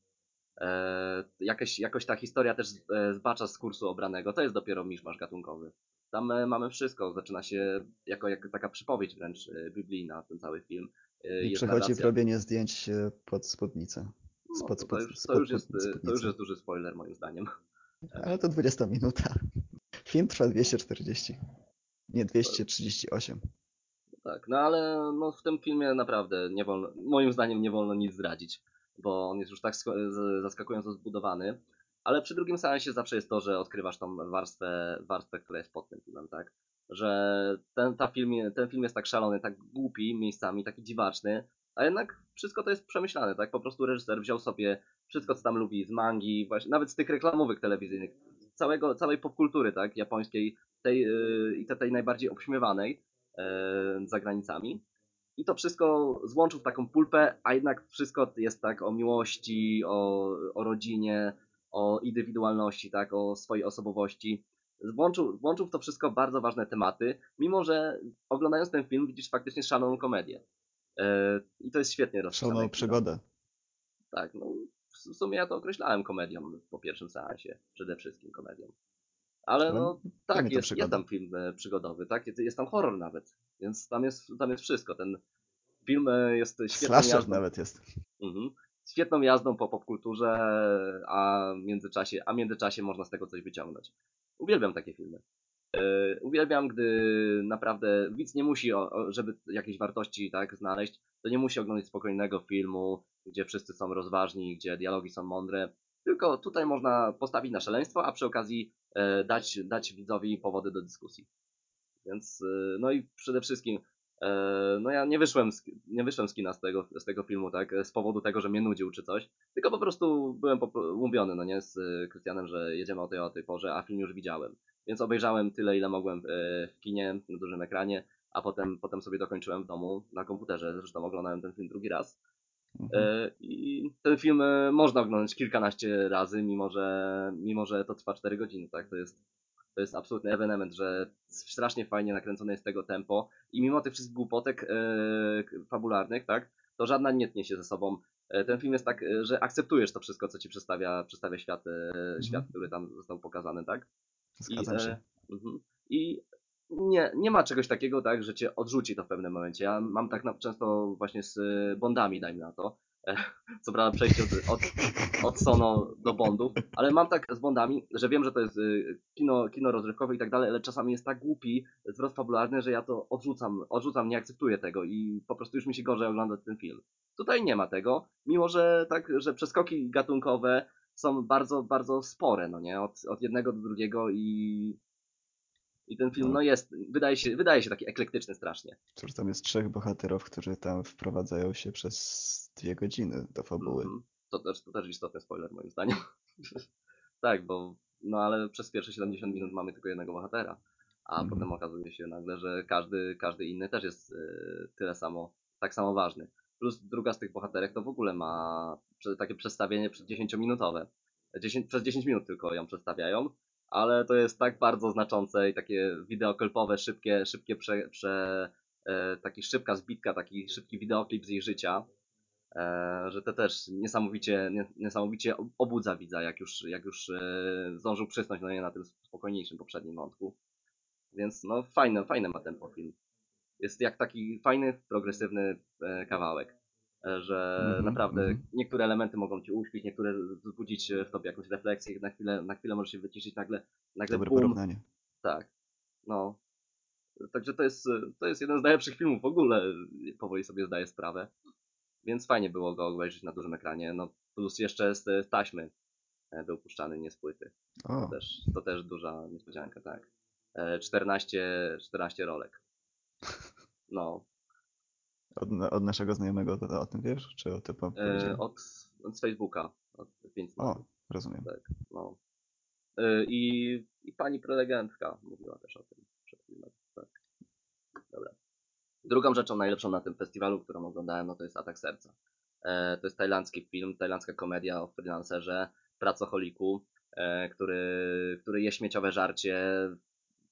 Jakaś, jakoś ta historia też zbacza z kursu obranego. To jest dopiero miszmasz gatunkowy. Tam mamy wszystko. Zaczyna się jako, jako taka przypowiedź wręcz biblijna, ten cały film. E, I przechodzi w robienie zdjęć e, pod spódnicę. No, Spod, to, spod, to, już, to, już jest, e, to już jest duży spoiler moim zdaniem. Ale to 20 minuta. Film trwa 240. Nie, 238. Tak, no ale no, w tym filmie naprawdę nie wolno, moim zdaniem nie wolno nic zdradzić, bo on jest już tak zaskakująco zbudowany. Ale przy drugim seansie zawsze jest to, że odkrywasz tą warstwę, warstwę która jest pod tym filmem, tak? Że ten, ta film, ten film jest tak szalony, tak głupi miejscami, taki dziwaczny, a jednak wszystko to jest przemyślane, tak? Po prostu reżyser wziął sobie wszystko, co tam lubi z mangi, właśnie, nawet z tych reklamowych telewizyjnych, całego, całej popkultury, tak? Japońskiej, tej, yy, i te, tej najbardziej obśmiewanej, e, za granicami. I to wszystko złączył w taką pulpę, a jednak wszystko jest tak o miłości, o, o rodzinie, o indywidualności, tak, o swojej osobowości. Włączył, włączył w to wszystko bardzo ważne tematy, mimo że oglądając ten film widzisz faktycznie szaloną komedię. E, I to jest świetnie rozpisane. Szaloną przygodę. Tak, no w sumie ja to określałem komedią po pierwszym seansie, przede wszystkim komedią. Ale no tak, mnie to jest, jest tam film e, przygodowy, tak? Jest, tam horror nawet, więc tam jest, tam jest wszystko. Ten film e, jest świetną Slasher nawet jest. mhm, świetną jazdą po popkulturze, a w międzyczasie, a w międzyczasie można z tego coś wyciągnąć. Uwielbiam takie filmy. E, Uwielbiam, gdy naprawdę widz nie musi, żeby jakieś wartości tak znaleźć, to nie musi oglądać spokojnego filmu, gdzie wszyscy są rozważni, gdzie dialogi są mądre. Tylko tutaj można postawić na szaleństwo, a przy okazji e, dać, dać widzowi powody do dyskusji. Więc, e, no i przede wszystkim, no ja nie wyszłem z, nie wyszłem z kina z tego, z tego filmu, tak, z powodu tego, że mnie nudził czy coś, tylko po prostu byłem umówiony, no nie, z e, Krystianem, że jedziemy o tej, o tej porze, a film już widziałem. Więc obejrzałem tyle, ile mogłem e, w kinie, na dużym ekranie, a potem, potem sobie dokończyłem w domu na komputerze. Zresztą oglądałem ten film drugi raz. Mhm. E, I ten film e, można oglądać kilkanaście razy, mimo że, mimo że to trwa 4 godziny, tak? To jest, to jest absolutny ewenement, że strasznie fajnie nakręcone jest tego tempo i mimo tych wszystkich głupotek k- fabularnych, tak? To żadna nie tnie się ze sobą. E, ten film jest tak, e, że akceptujesz to wszystko, co ci przedstawia, przedstawia świat, e, świat, który tam został pokazany, tak? Zgadzam I, się. e, mhm. I nie, nie ma czegoś takiego, tak, że cię odrzuci to w pewnym momencie. Ja mam tak na, często właśnie z Bondami, dajmy na to. Co prawda przejście od, od, od Sono do Bondów, ale mam tak z Bondami, że wiem, że to jest y, kino, kino rozrywkowe i tak dalej, ale czasami jest tak głupi zwrot fabularny, że ja to odrzucam, odrzucam, nie akceptuję tego i po prostu już mi się gorzej ogląda ten film. Tutaj nie ma tego, mimo że tak, że przeskoki gatunkowe są bardzo, bardzo spore, no nie, od, od jednego do drugiego i i ten film, No. no jest, wydaje się, wydaje się taki eklektyczny strasznie. Cóż, tam jest trzech bohaterów, którzy tam wprowadzają się przez dwie godziny do fabuły. Mhm. To też, to też istotny spoiler moim zdaniem. tak, bo no ale przez pierwsze 70 minut mamy tylko jednego bohatera, a Mhm. potem okazuje się nagle, że każdy, każdy inny też jest e, tyle samo, tak samo ważny. Plus druga z tych bohaterek to w ogóle ma takie przedstawienie przez 10-minutowe. 10, przez 10 minut tylko ją przedstawiają, ale to jest tak bardzo znaczące i takie wideoklipowe, szybkie, szybkie prze, prze, e, taki szybka zbitka, taki szybki wideoklip z jej życia, e, że to też niesamowicie, nie, niesamowicie obudza widza, jak już, jak już e, zdążył przysnąć no nie na tym spokojniejszym poprzednim wątku. Więc no fajne, fajne ma ten film. Jest jak taki fajny, progresywny e, kawałek. E, że Mhm, naprawdę mhm. niektóre elementy mogą ci uśpić, niektóre wzbudzić w tobie jakąś refleksję, na chwilę, na chwilę możesz się wyciszyć, nagle, nagle Dobre bum, porównanie. tak. No. Także to jest, to jest jeden z najlepszych filmów w ogóle, powoli sobie zdaję sprawę. Więc fajnie było go obejrzeć na dużym ekranie. No plus jeszcze z, z taśmy e, był puszczany, nie z płyty. To też, to też duża niespodzianka, tak. E, 14, 14 rolek. No. Od, od naszego znajomego to, o tym wiesz? Czy o tym E, od, od Facebooka. Od 5 O, rozumiem. Tak, no. E, I, I pani prelegentka mówiła też o tym przed filmem. Tak. Dobra. Drugą rzeczą najlepszą na tym festiwalu, którą oglądałem, no to jest Atak Serca. E, to jest tajlandzki film, tajlandzka komedia o freelancerze, pracocholiku, e, który, który je śmieciowe żarcie,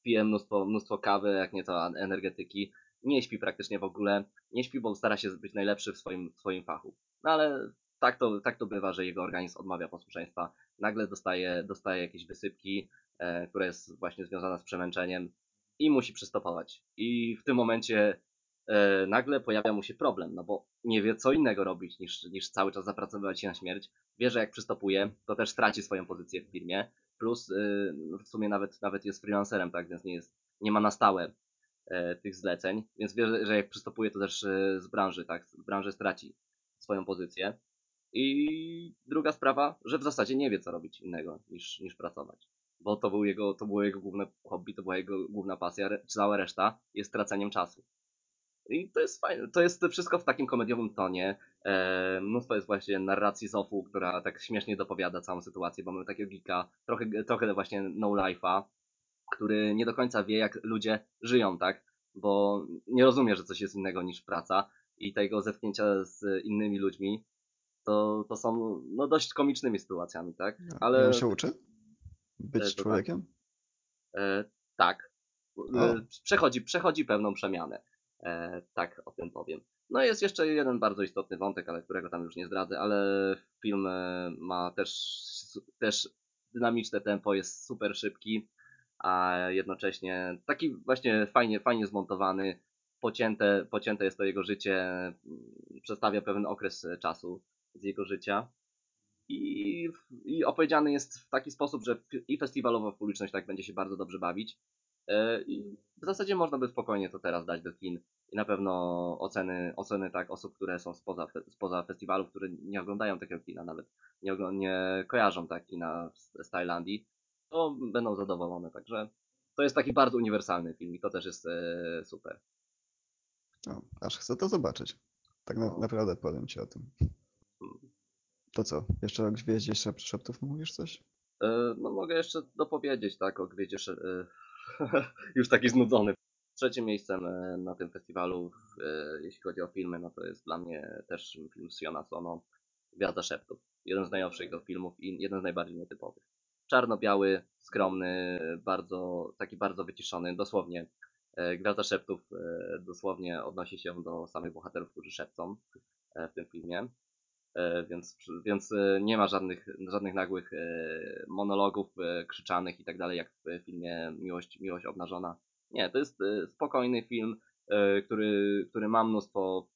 pije mnóstwo, mnóstwo kawy, jak nieco a- energetyki, nie śpi praktycznie w ogóle, nie śpi, bo stara się być najlepszy w swoim, swoim fachu. No ale tak to, tak to bywa, że jego organizm odmawia posłuszeństwa, nagle dostaje, dostaje jakieś wysypki, e, która jest właśnie związana z przemęczeniem i musi przystopować. I w tym momencie e, nagle pojawia mu się problem, no bo nie wie co innego robić niż, niż cały czas zapracowywać się na śmierć. Wie, że jak przystopuje, to też traci swoją pozycję w firmie, plus y, w sumie nawet, nawet jest freelancerem, tak, więc nie, jest, nie ma na stałe tych zleceń, więc wie, że, jak przystopuje, to też e, z branży, tak, z branży straci swoją pozycję. I druga sprawa, że w zasadzie nie wie, co robić innego niż, niż pracować. Bo to, był jego, to było jego główne hobby, to była jego główna pasja, cała reszta jest traceniem czasu. I to jest fajne, to jest wszystko w takim komediowym tonie. E, mnóstwo jest właśnie narracji Zofu, która tak śmiesznie dopowiada całą sytuację, bo mamy takiego geeka, trochę, trochę właśnie no life'a, który nie do końca wie, jak ludzie żyją, tak? Bo nie rozumie, że coś jest innego niż praca i te jego zetknięcia z innymi ludźmi to, to są no, dość komicznymi sytuacjami, tak? I Ale on się uczy? E, Być to tak. człowiekiem? E, tak. O. E, przechodzi, przechodzi pewną przemianę. E, tak o tym powiem. No jest jeszcze jeden bardzo istotny wątek, ale którego tam już nie zdradzę, ale film e, ma też, też dynamiczne tempo, jest super szybki, a jednocześnie taki właśnie fajnie, fajnie zmontowany, pocięte, pocięte jest to jego życie, mm, przedstawia pewien okres czasu z jego życia. I, I opowiedziany jest w taki sposób, że i festiwalowa publiczność tak będzie się bardzo dobrze bawić. E, I w zasadzie można by spokojnie to teraz dać do kin. I na pewno oceny, oceny tak osób, które są spoza, spoza festiwalu, które nie oglądają takiego kina, nawet nie, nie kojarzą tak kina z, z Tajlandii, to będą zadowolone. Także to jest taki bardzo uniwersalny film i to też jest e, super. O, aż chcę to zobaczyć. Tak na, No. naprawdę powiem ci o tym. To co? Jeszcze o gwieździe szep, szeptów mówisz coś? E, No mogę jeszcze dopowiedzieć, tak, o Gwieździe e, już taki znudzony. Trzecim miejscem na tym festiwalu, jeśli chodzi o filmy, no to jest dla mnie też film Siona Sono, Gwiazda Szeptów. Jeden z najnowszych jego filmów i jeden z najbardziej nietypowych. Czarno-biały, skromny, bardzo, taki bardzo wyciszony, dosłownie. e, Gwiazda Szeptów e, dosłownie odnosi się do samych bohaterów, którzy szepcą e, w tym filmie. Więc, więc nie ma żadnych, żadnych nagłych monologów krzyczanych i tak dalej, jak w filmie Miłość, Miłość Obnażona. Nie, to jest spokojny film, który, który ma mnóstwo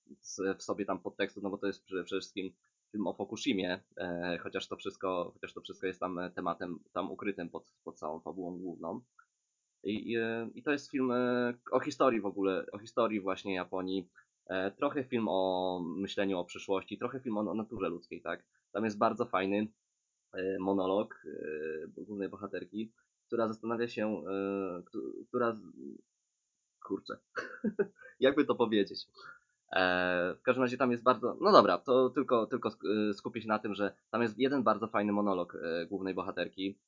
w sobie tam podtekstów, no bo to jest przede wszystkim film o Fukushimie, e, chociaż to wszystko, chociaż to wszystko jest tam e, tematem tam ukrytym pod, pod całą fabułą główną. I, i, e, I to jest film o historii w ogóle, o historii właśnie Japonii. Trochę film o myśleniu o przyszłości, trochę film o naturze ludzkiej, tak? Tam jest bardzo fajny monolog głównej bohaterki, która zastanawia się, któ- która, kurczę, jakby to powiedzieć. E, w każdym razie tam jest bardzo, no dobra, to tylko, tylko e, skupię się na tym, że tam jest jeden bardzo fajny monolog e, głównej bohaterki.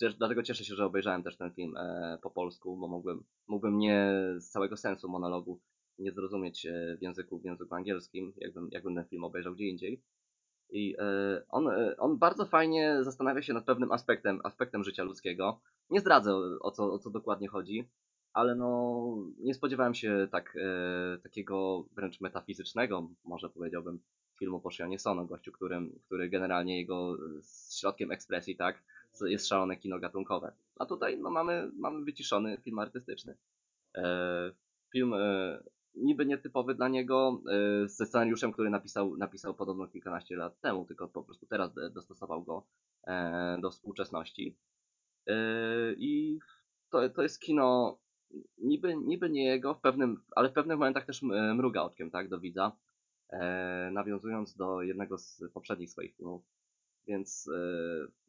Ciesz, dlatego cieszę się, że obejrzałem też ten film e, po polsku, bo mógłbym, mógłbym nie z całego sensu monologu nie zrozumieć w języku, w języku angielskim, jakbym, jakbym ten film obejrzał gdzie indziej. I on, on bardzo fajnie zastanawia się nad pewnym aspektem, aspektem życia ludzkiego. Nie zdradzę o co, o co dokładnie chodzi, ale no nie spodziewałem się tak, e, takiego wręcz metafizycznego, może powiedziałbym, filmu po Shionie Sono, gościu, którym, który generalnie jego e, środkiem ekspresji, tak, jest szalone kino gatunkowe. A tutaj no, mamy, mamy wyciszony film artystyczny. E, film e, niby nietypowy dla niego, e, ze scenariuszem, który napisał, napisał podobno kilkanaście lat temu, tylko po prostu teraz dostosował go e, do współczesności. E, I to, to jest kino niby, niby nie jego, w pewnym, ale w pewnych momentach też m- mruga oczkiem, tak, do widza, e, nawiązując do jednego z poprzednich swoich filmów. Więc e,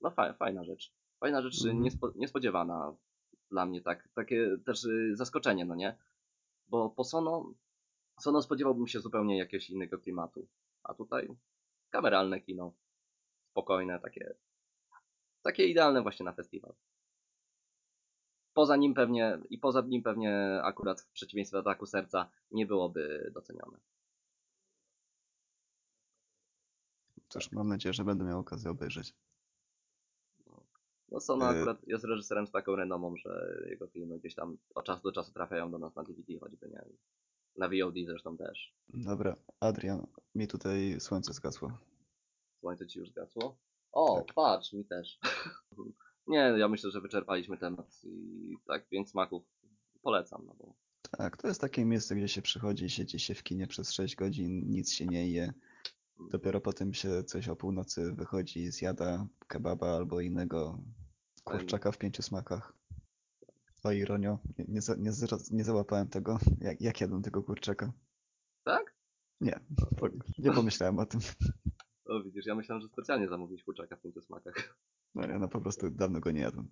no fa, fajna rzecz. Fajna rzecz, Mhm. niespo, niespodziewana dla mnie, tak, takie też y, zaskoczenie, no nie? Bo po Sono, Sono spodziewałbym się zupełnie jakiegoś innego klimatu. A tutaj kameralne kino, spokojne, takie, takie idealne właśnie na festiwal. Poza nim pewnie, i poza nim pewnie akurat w przeciwieństwie do ataku serca nie byłoby docenione. Cóż, mam nadzieję, że będę miał okazję obejrzeć. No Sono Y- akurat jest reżyserem z taką renomą, że jego filmy gdzieś tam od czasu do czasu trafiają do nas na DVD, choćby nie. Na VOD zresztą też. Dobra, Adrian, mi tutaj słońce zgasło. Słońce ci już zgasło? O, Tak. patrz, mi też. nie, ja myślę, że wyczerpaliśmy temat i tak, pięć smaków polecam, no bo Tak, to jest takie miejsce, gdzie się przychodzi, siedzi się w kinie przez 6 godzin, nic się nie je. Dopiero potem się coś o północy wychodzi, zjada kebaba albo innego kurczaka w pięciu smakach. O ironio, nie, nie, za- nie, załapałem tego, jak, jak jadłem tego kurczaka. tak? Nie, po, nie pomyślałem o tym. O widzisz, ja myślałem, że specjalnie zamówić kurczaka w pięciu smakach. No, ja no po prostu dawno go nie jadłem.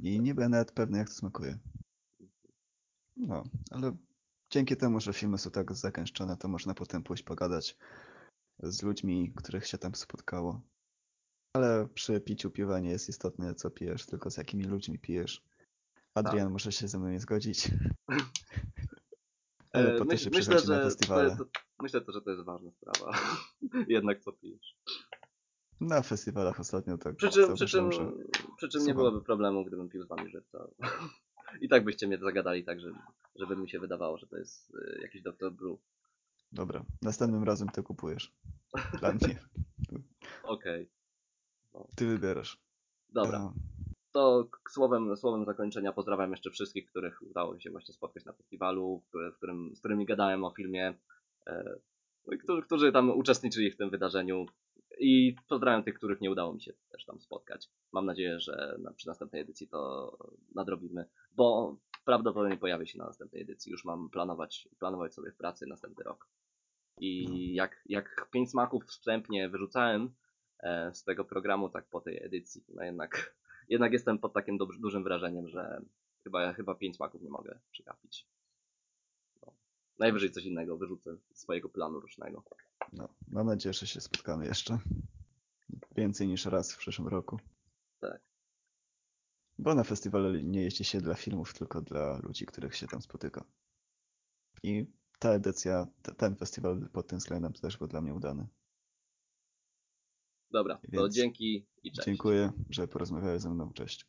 I nie byłem nawet pewny, jak to smakuje. No, ale dzięki temu, że filmy są tak zagęszczone, to można potem pójść pogadać z ludźmi, których się tam spotkało. Ale przy piciu piwa nie jest istotne, co pijesz, tylko z jakimi ludźmi pijesz. Adrian może się ze mną nie zgodzić. Ale E, myśl- się myślę, na że to, festiwale. to, myślę to, że to jest ważna sprawa. Jednak co pijesz. Na festiwalach ostatnio tak Przy czym, przy czym, że... przy czym nie byłoby problemu, gdybym pił z wami żywca. I tak byście mnie zagadali tak, że, żeby mi się wydawało, że to jest y, jakiś Dr. Brew. Dobra, następnym razem ty kupujesz. Dla mnie. Okej, Ty wybierasz. dobra. E, To słowem, słowem zakończenia pozdrawiam jeszcze wszystkich, których udało mi się właśnie spotkać na festiwalu, w którym, z którymi gadałem o filmie, e, no i którzy, którzy tam uczestniczyli w tym wydarzeniu. I pozdrawiam tych, których nie udało mi się też tam spotkać. Mam nadzieję, że na, przy następnej edycji to nadrobimy, bo prawdopodobnie pojawię się na następnej edycji. Już mam planować, planować sobie w pracy następny rok. I No. jak, jak pięć smaków wstępnie wyrzucałem e, z tego programu, tak po tej edycji, no jednak jednak jestem pod takim dobrz- dużym wrażeniem, że chyba, chyba pięć smaków nie mogę przykapić. Najwyżej coś innego wyrzucę z swojego planu rocznego. No, mam nadzieję, że się spotkamy jeszcze. Więcej niż raz w przyszłym roku. Tak. Bo na festiwale nie jeździ się dla filmów, tylko dla ludzi, których się tam spotyka. I ta edycja, te- ten festiwal pod tym względem też był dla mnie udany. Dobra, to Więc dzięki i cześć. Dziękuję, że porozmawiałeś ze mną. Cześć.